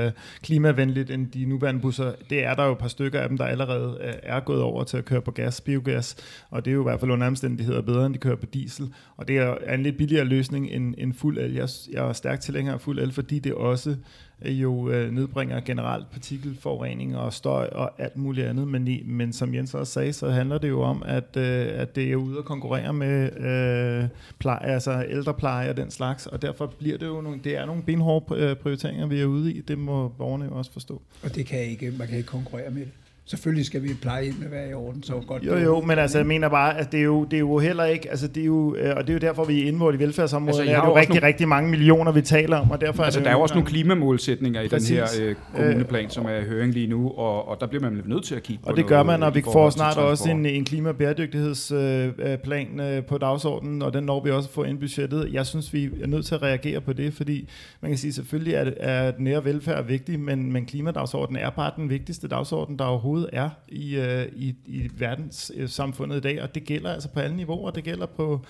øh, klimavenligt end de nuværende busser. Det er der jo et par stykker af dem, der allerede øh, er gået over til at køre på gas, biogas, og det er jo i hvert fald under omstændigheder bedre, end de kører på diesel. Og det er en lidt billigere løsning end, end fuld el. Jeg, jeg er stærkt tilhænger af fuld el, fordi det også jo øh, nedbringer generelt partikelforurening og støj og alt muligt andet. Men, i, men som Jens også sagde, så handler det jo om, at, øh, at det er ude at konkurrere med øh, pleje, altså ældrepleje og den slags, og derfor bliver det jo nogle, det er nogle benhårde øh, prioriteringer, vi er ude i. Det må borgerne jo også forstå. Og det kan ikke, man kan ikke konkurrere med det. Selvfølgelig skal vi pleje ind med være i orden, så godt. Jo, jo, men altså, jeg mener bare, at det er jo, det er jo heller ikke, altså det er jo, øh, og det er jo derfor, vi er inde i velfærdsområdet, altså, der er jo rigtig, nogle, rigtig mange millioner, vi taler om, og derfor altså, er der er jo også nogle klimamålsætninger i Præcis. den her øh, kommuneplan, som er i høring lige nu, og, og der bliver man nødt til at kigge på Og det gør man, og vi får snart også en, en klimabæredygtighedsplan øh, på dagsordenen, og den når vi også få ind budgettet. Jeg synes, vi er nødt til at reagere på det, fordi man kan sige, selvfølgelig er, er nære velfærd vigtig, men, men klimadagsordenen er bare den vigtigste dagsorden, der overhovedet overhovedet er i, øh, i, i verdenssamfundet i dag, og det gælder altså på alle niveauer. Det gælder på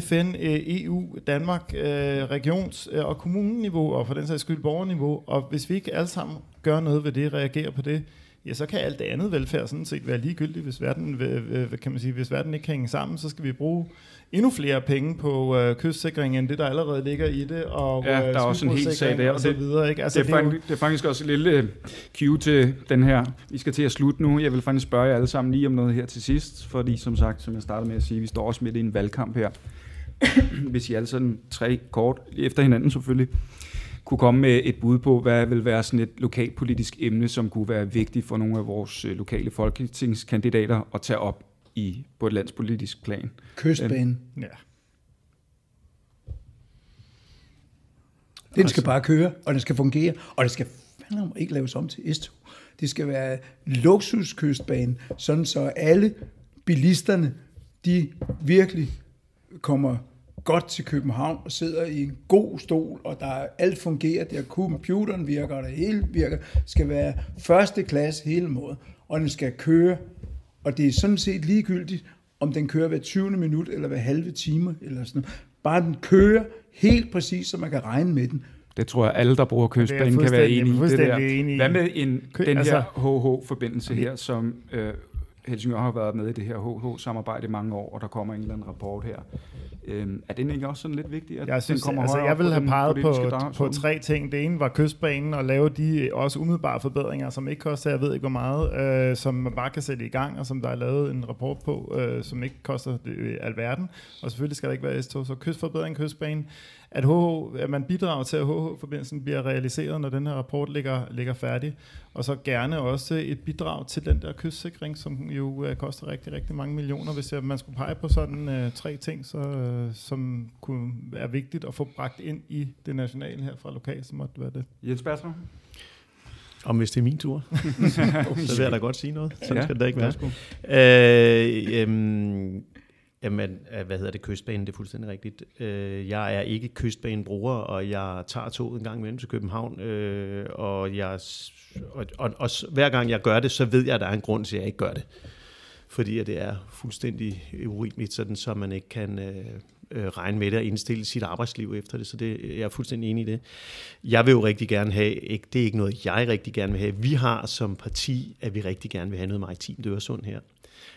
FN, øh, EU, Danmark, øh, regions- øh, og kommuneniveau, og for den sags skyld borgerniveau. Og hvis vi ikke alle sammen gør noget ved det, reagerer på det, ja, så kan alt det andet velfærd sådan set være ligegyldigt. Hvis verden, kan man sige, hvis verden ikke hænger sammen, så skal vi bruge endnu flere penge på øh, kystsikring, end det, der allerede ligger i det. Og, ja, der er også en helt sag der. Og så videre, ikke? Altså, det, er det, er faktisk, det er faktisk også et lille øh, cue til den her. Vi skal til at slutte nu. Jeg vil faktisk spørge jer alle sammen lige om noget her til sidst, fordi som sagt, som jeg startede med at sige, vi står også midt i en valgkamp her. Hvis I alle sådan tre kort, efter hinanden selvfølgelig, kunne komme med et bud på, hvad vil være sådan et lokalpolitisk emne, som kunne være vigtigt for nogle af vores øh, lokale folketingskandidater at tage op i, på et landspolitisk plan. Kystbanen. Ja. Den altså. skal bare køre, og den skal fungere, og det skal fandme ikke laves om til S2. Det skal være luksuskystbane, sådan så alle bilisterne, de virkelig kommer godt til København og sidder i en god stol, og der er, alt fungerer, der computeren virker, og det hele virker, skal være første klasse hele måden, og den skal køre, og det er sådan set ligegyldigt, om den kører hver 20. minut, eller hver halve time, eller sådan noget. Bare den kører helt præcis, så man kan regne med den. Det tror jeg, alle, der bruger kystbanen, kan være enige i. Det der. Hvad med en, den her altså, HH-forbindelse her, som øh, Helsingør har været med i det her HH-samarbejde i mange år, og der kommer en eller anden rapport her. Øhm, er det ikke også sådan lidt vigtigt, at jeg synes, den kommer altså, Jeg vil have peget på, på tre ting. Det ene var kystbanen, og lave de også umiddelbare forbedringer, som ikke koster, jeg ved ikke hvor meget, øh, som man bare kan sætte i gang, og som der er lavet en rapport på, øh, som ikke koster det, alverden. Og selvfølgelig skal der ikke være S-tog, så kystforbedring, kystbanen at, HH, at man bidrager til, at HH-forbindelsen bliver realiseret, når den her rapport ligger, ligger færdig. Og så gerne også et bidrag til den der kystsikring, som jo uh, koster rigtig, rigtig mange millioner. Hvis jeg, man skulle pege på sådan uh, tre ting, så, uh, som kunne være vigtigt at få bragt ind i det nationale her fra lokalt, så måtte det være det. Jens Bertram? Om hvis det er min tur, så vil jeg da godt sige noget. Sådan ja, skal det da ikke være. Øh, øhm, man, at, hvad hedder det, kystbanen, det er fuldstændig rigtigt. Øh, jeg er ikke kystbanebruger, og jeg tager toget en gang imellem til København, øh, og, jeg, og, og, og hver gang jeg gør det, så ved jeg, at der er en grund til, at jeg ikke gør det. Fordi at det er fuldstændig urimeligt, sådan, så man ikke kan øh, øh, regne med det og indstille sit arbejdsliv efter det. Så det, jeg er fuldstændig enig i det. Jeg vil jo rigtig gerne have, ikke, det er ikke noget, jeg rigtig gerne vil have. Vi har som parti, at vi rigtig gerne vil have noget maritimt Øresund her.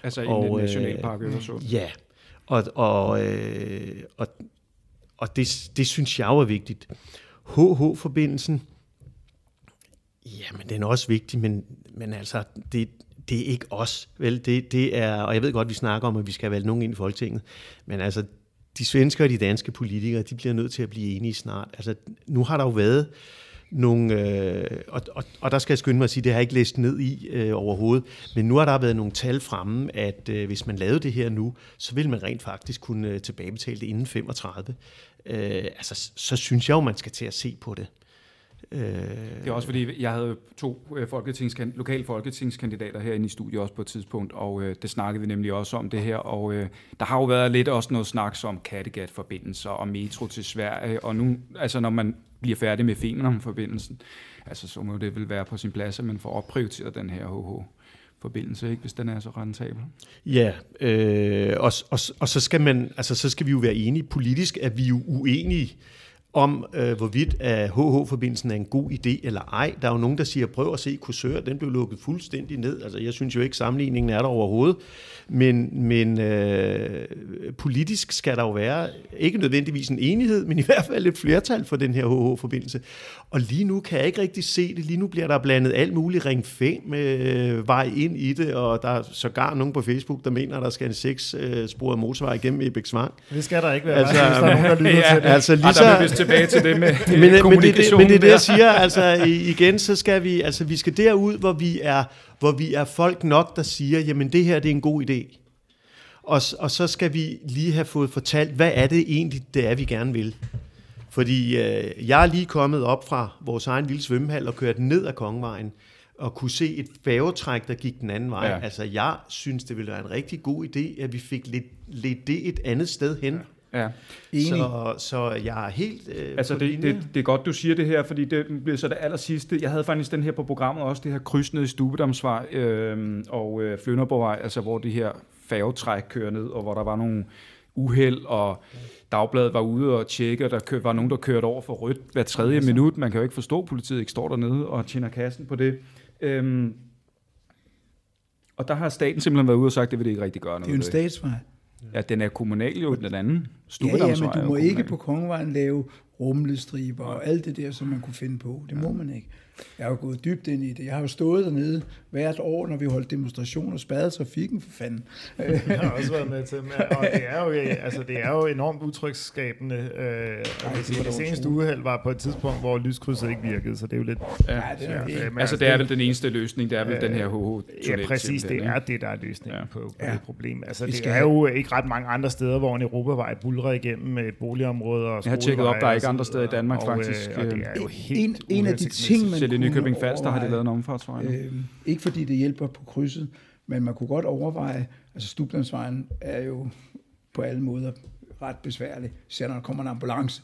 Altså og, en nationalpark Øresund? Ja, og, og, øh, og, og det, det synes jeg er vigtigt. HH-forbindelsen, jamen den er også vigtig, men, men altså, det, det er ikke os, vel? Det, det er, og jeg ved godt, vi snakker om, at vi skal have nogen ind i Folketinget, men altså, de svenske og de danske politikere, de bliver nødt til at blive enige snart. Altså, nu har der jo været nogle, øh, og, og, og der skal jeg skynde mig at sige, det har jeg ikke læst ned i øh, overhovedet, men nu har der været nogle tal fremme, at øh, hvis man lavede det her nu, så vil man rent faktisk kunne øh, tilbagebetale det inden 35. Øh, altså, så synes jeg jo, man skal til at se på det. Øh, det er også fordi, jeg havde to øh, folketingskand- lokale folketingskandidater herinde i studiet også på et tidspunkt, og øh, det snakkede vi nemlig også om det her, og øh, der har jo været lidt også noget snak om Kattegat-forbindelser og metro til Sverige, og nu, altså når man bliver færdig med Femern-forbindelsen, altså så må det vel være på sin plads, at man får opprioriteret den her HH forbindelse, ikke, hvis den er så rentabel. Ja, øh, og, og, og så skal man, altså så skal vi jo være enige politisk, at vi er jo uenige om, øh, hvorvidt at HH-forbindelsen er en god idé eller ej. Der er jo nogen, der siger, prøv at se Kursør, den blev lukket fuldstændig ned. Altså, jeg synes jo ikke, sammenligningen er der overhovedet. Men, men øh, politisk skal der jo være, ikke nødvendigvis en enighed, men i hvert fald et flertal for den her HH-forbindelse. Og lige nu kan jeg ikke rigtig se det. Lige nu bliver der blandet alt muligt ring 5 med øh, vej ind i det, og der er sågar nogen på Facebook, der mener, at der skal en seks øh, sporet motorvej igennem Ebæksvang. Det skal der ikke være, altså, hvis der er nogen, der lytter ja, til det. Altså, lige så, der tilbage til det med men, kommunikation. Men det, men det er det, jeg siger. Altså, igen, så skal vi, altså, vi skal derud, hvor vi er hvor vi er folk nok, der siger, jamen det her det er en god idé. Og, og så skal vi lige have fået fortalt, hvad er det egentlig, det er, vi gerne vil. Fordi øh, jeg er lige kommet op fra vores egen lille svømmehal og kørt ned ad Kongevejen og kunne se et færgetræk, der gik den anden vej. Ja. Altså, jeg synes, det ville være en rigtig god idé, at vi fik lidt, lidt det et andet sted hen. Ja. Ja. Så, så jeg er helt øh, Altså det, det, det er godt, du siger det her, fordi det bliver så det aller sidste. Jeg havde faktisk den her på programmet også, det her kryds ned i Stubedamsvej øh, og øh, Flønderborgvej, altså hvor det her færgetræk kører ned, og hvor der var nogle uheld, og Dagbladet var ude og tjekke, og der kør, var nogen, der kørte over for rødt hver tredje ja, minut. Man kan jo ikke forstå, at politiet ikke står dernede og tjener kassen på det. Øhm, og der har staten simpelthen været ude og sagt, at det vil det ikke rigtig gøre noget. Det er jo en statsvej. Ja, den er kommunal jo, den anden. Ja, ja, men du må ikke på Kongevejen lave rumlestriber og alt det der, som man kunne finde på. Det må man ikke. Jeg har jo gået dybt ind i det. Jeg har jo stået dernede hvert år, når vi holdt demonstrationer, spadet trafikken for fanden. Jeg har også været med til, og det er jo, altså, det er jo enormt utrygsskabende. Øh, Ej, det, det seneste uheld var på et tidspunkt, hvor lyskrydset ikke virkede, så det er jo lidt... Ja, ja det er, ja, altså, det er vel den eneste løsning, det er vel øh, den her HH Ja, præcis, det er det, der er løsningen ja. på, på ja. det problem. Altså, det er jo ikke ret mange andre steder, hvor en Europavej bulrer igennem med boligområder og Jeg har tjekket op, der er ikke andre steder i Danmark, og, faktisk. Og det er jo helt en, en af de ting, man Selv i Nykøbing Falster har de lavet en omfartsvej. Øh, ikke fordi det hjælper på krydset, men man kunne godt overveje, altså Stublandsvejen er jo på alle måder ret besværlig, især når der kommer en ambulance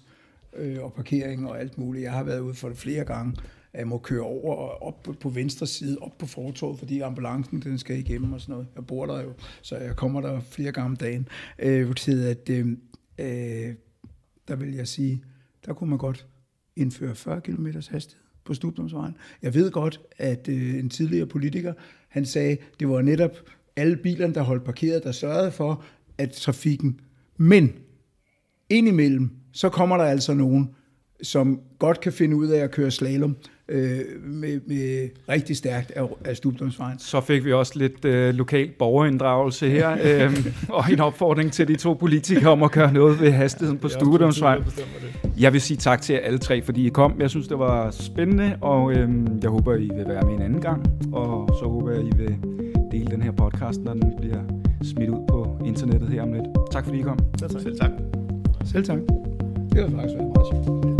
øh, og parkering og alt muligt. Jeg har været ude for det flere gange, at jeg må køre over og op på, venstre side, op på fortoget, fordi ambulancen den skal igennem og sådan noget. Jeg bor der jo, så jeg kommer der flere gange om dagen. Øh, at, øh, øh, der vil jeg sige, der kunne man godt indføre 40 km hastighed på Stubdomsvejen. Jeg ved godt, at øh, en tidligere politiker, han sagde, det var netop alle bilerne, der holdt parkeret, der sørgede for, at trafikken... Men indimellem, så kommer der altså nogen, som godt kan finde ud af at køre slalom, øh, med, med rigtig stærkt af, af Stubdomsvejen. Så fik vi også lidt øh, lokal borgerinddragelse her, øh, og en opfordring til de to politikere om at gøre noget ved hastigheden på Stubdomsvejen. Jeg vil sige tak til jer alle tre, fordi I kom. Jeg synes, det var spændende, og øh, jeg håber, I vil være med en anden gang, og så håber jeg, I vil dele den her podcast, når den bliver smidt ud på internettet her om lidt. Tak fordi I kom. Selv tak. Selv tak. Selv tak. Det var faktisk meget sjovt.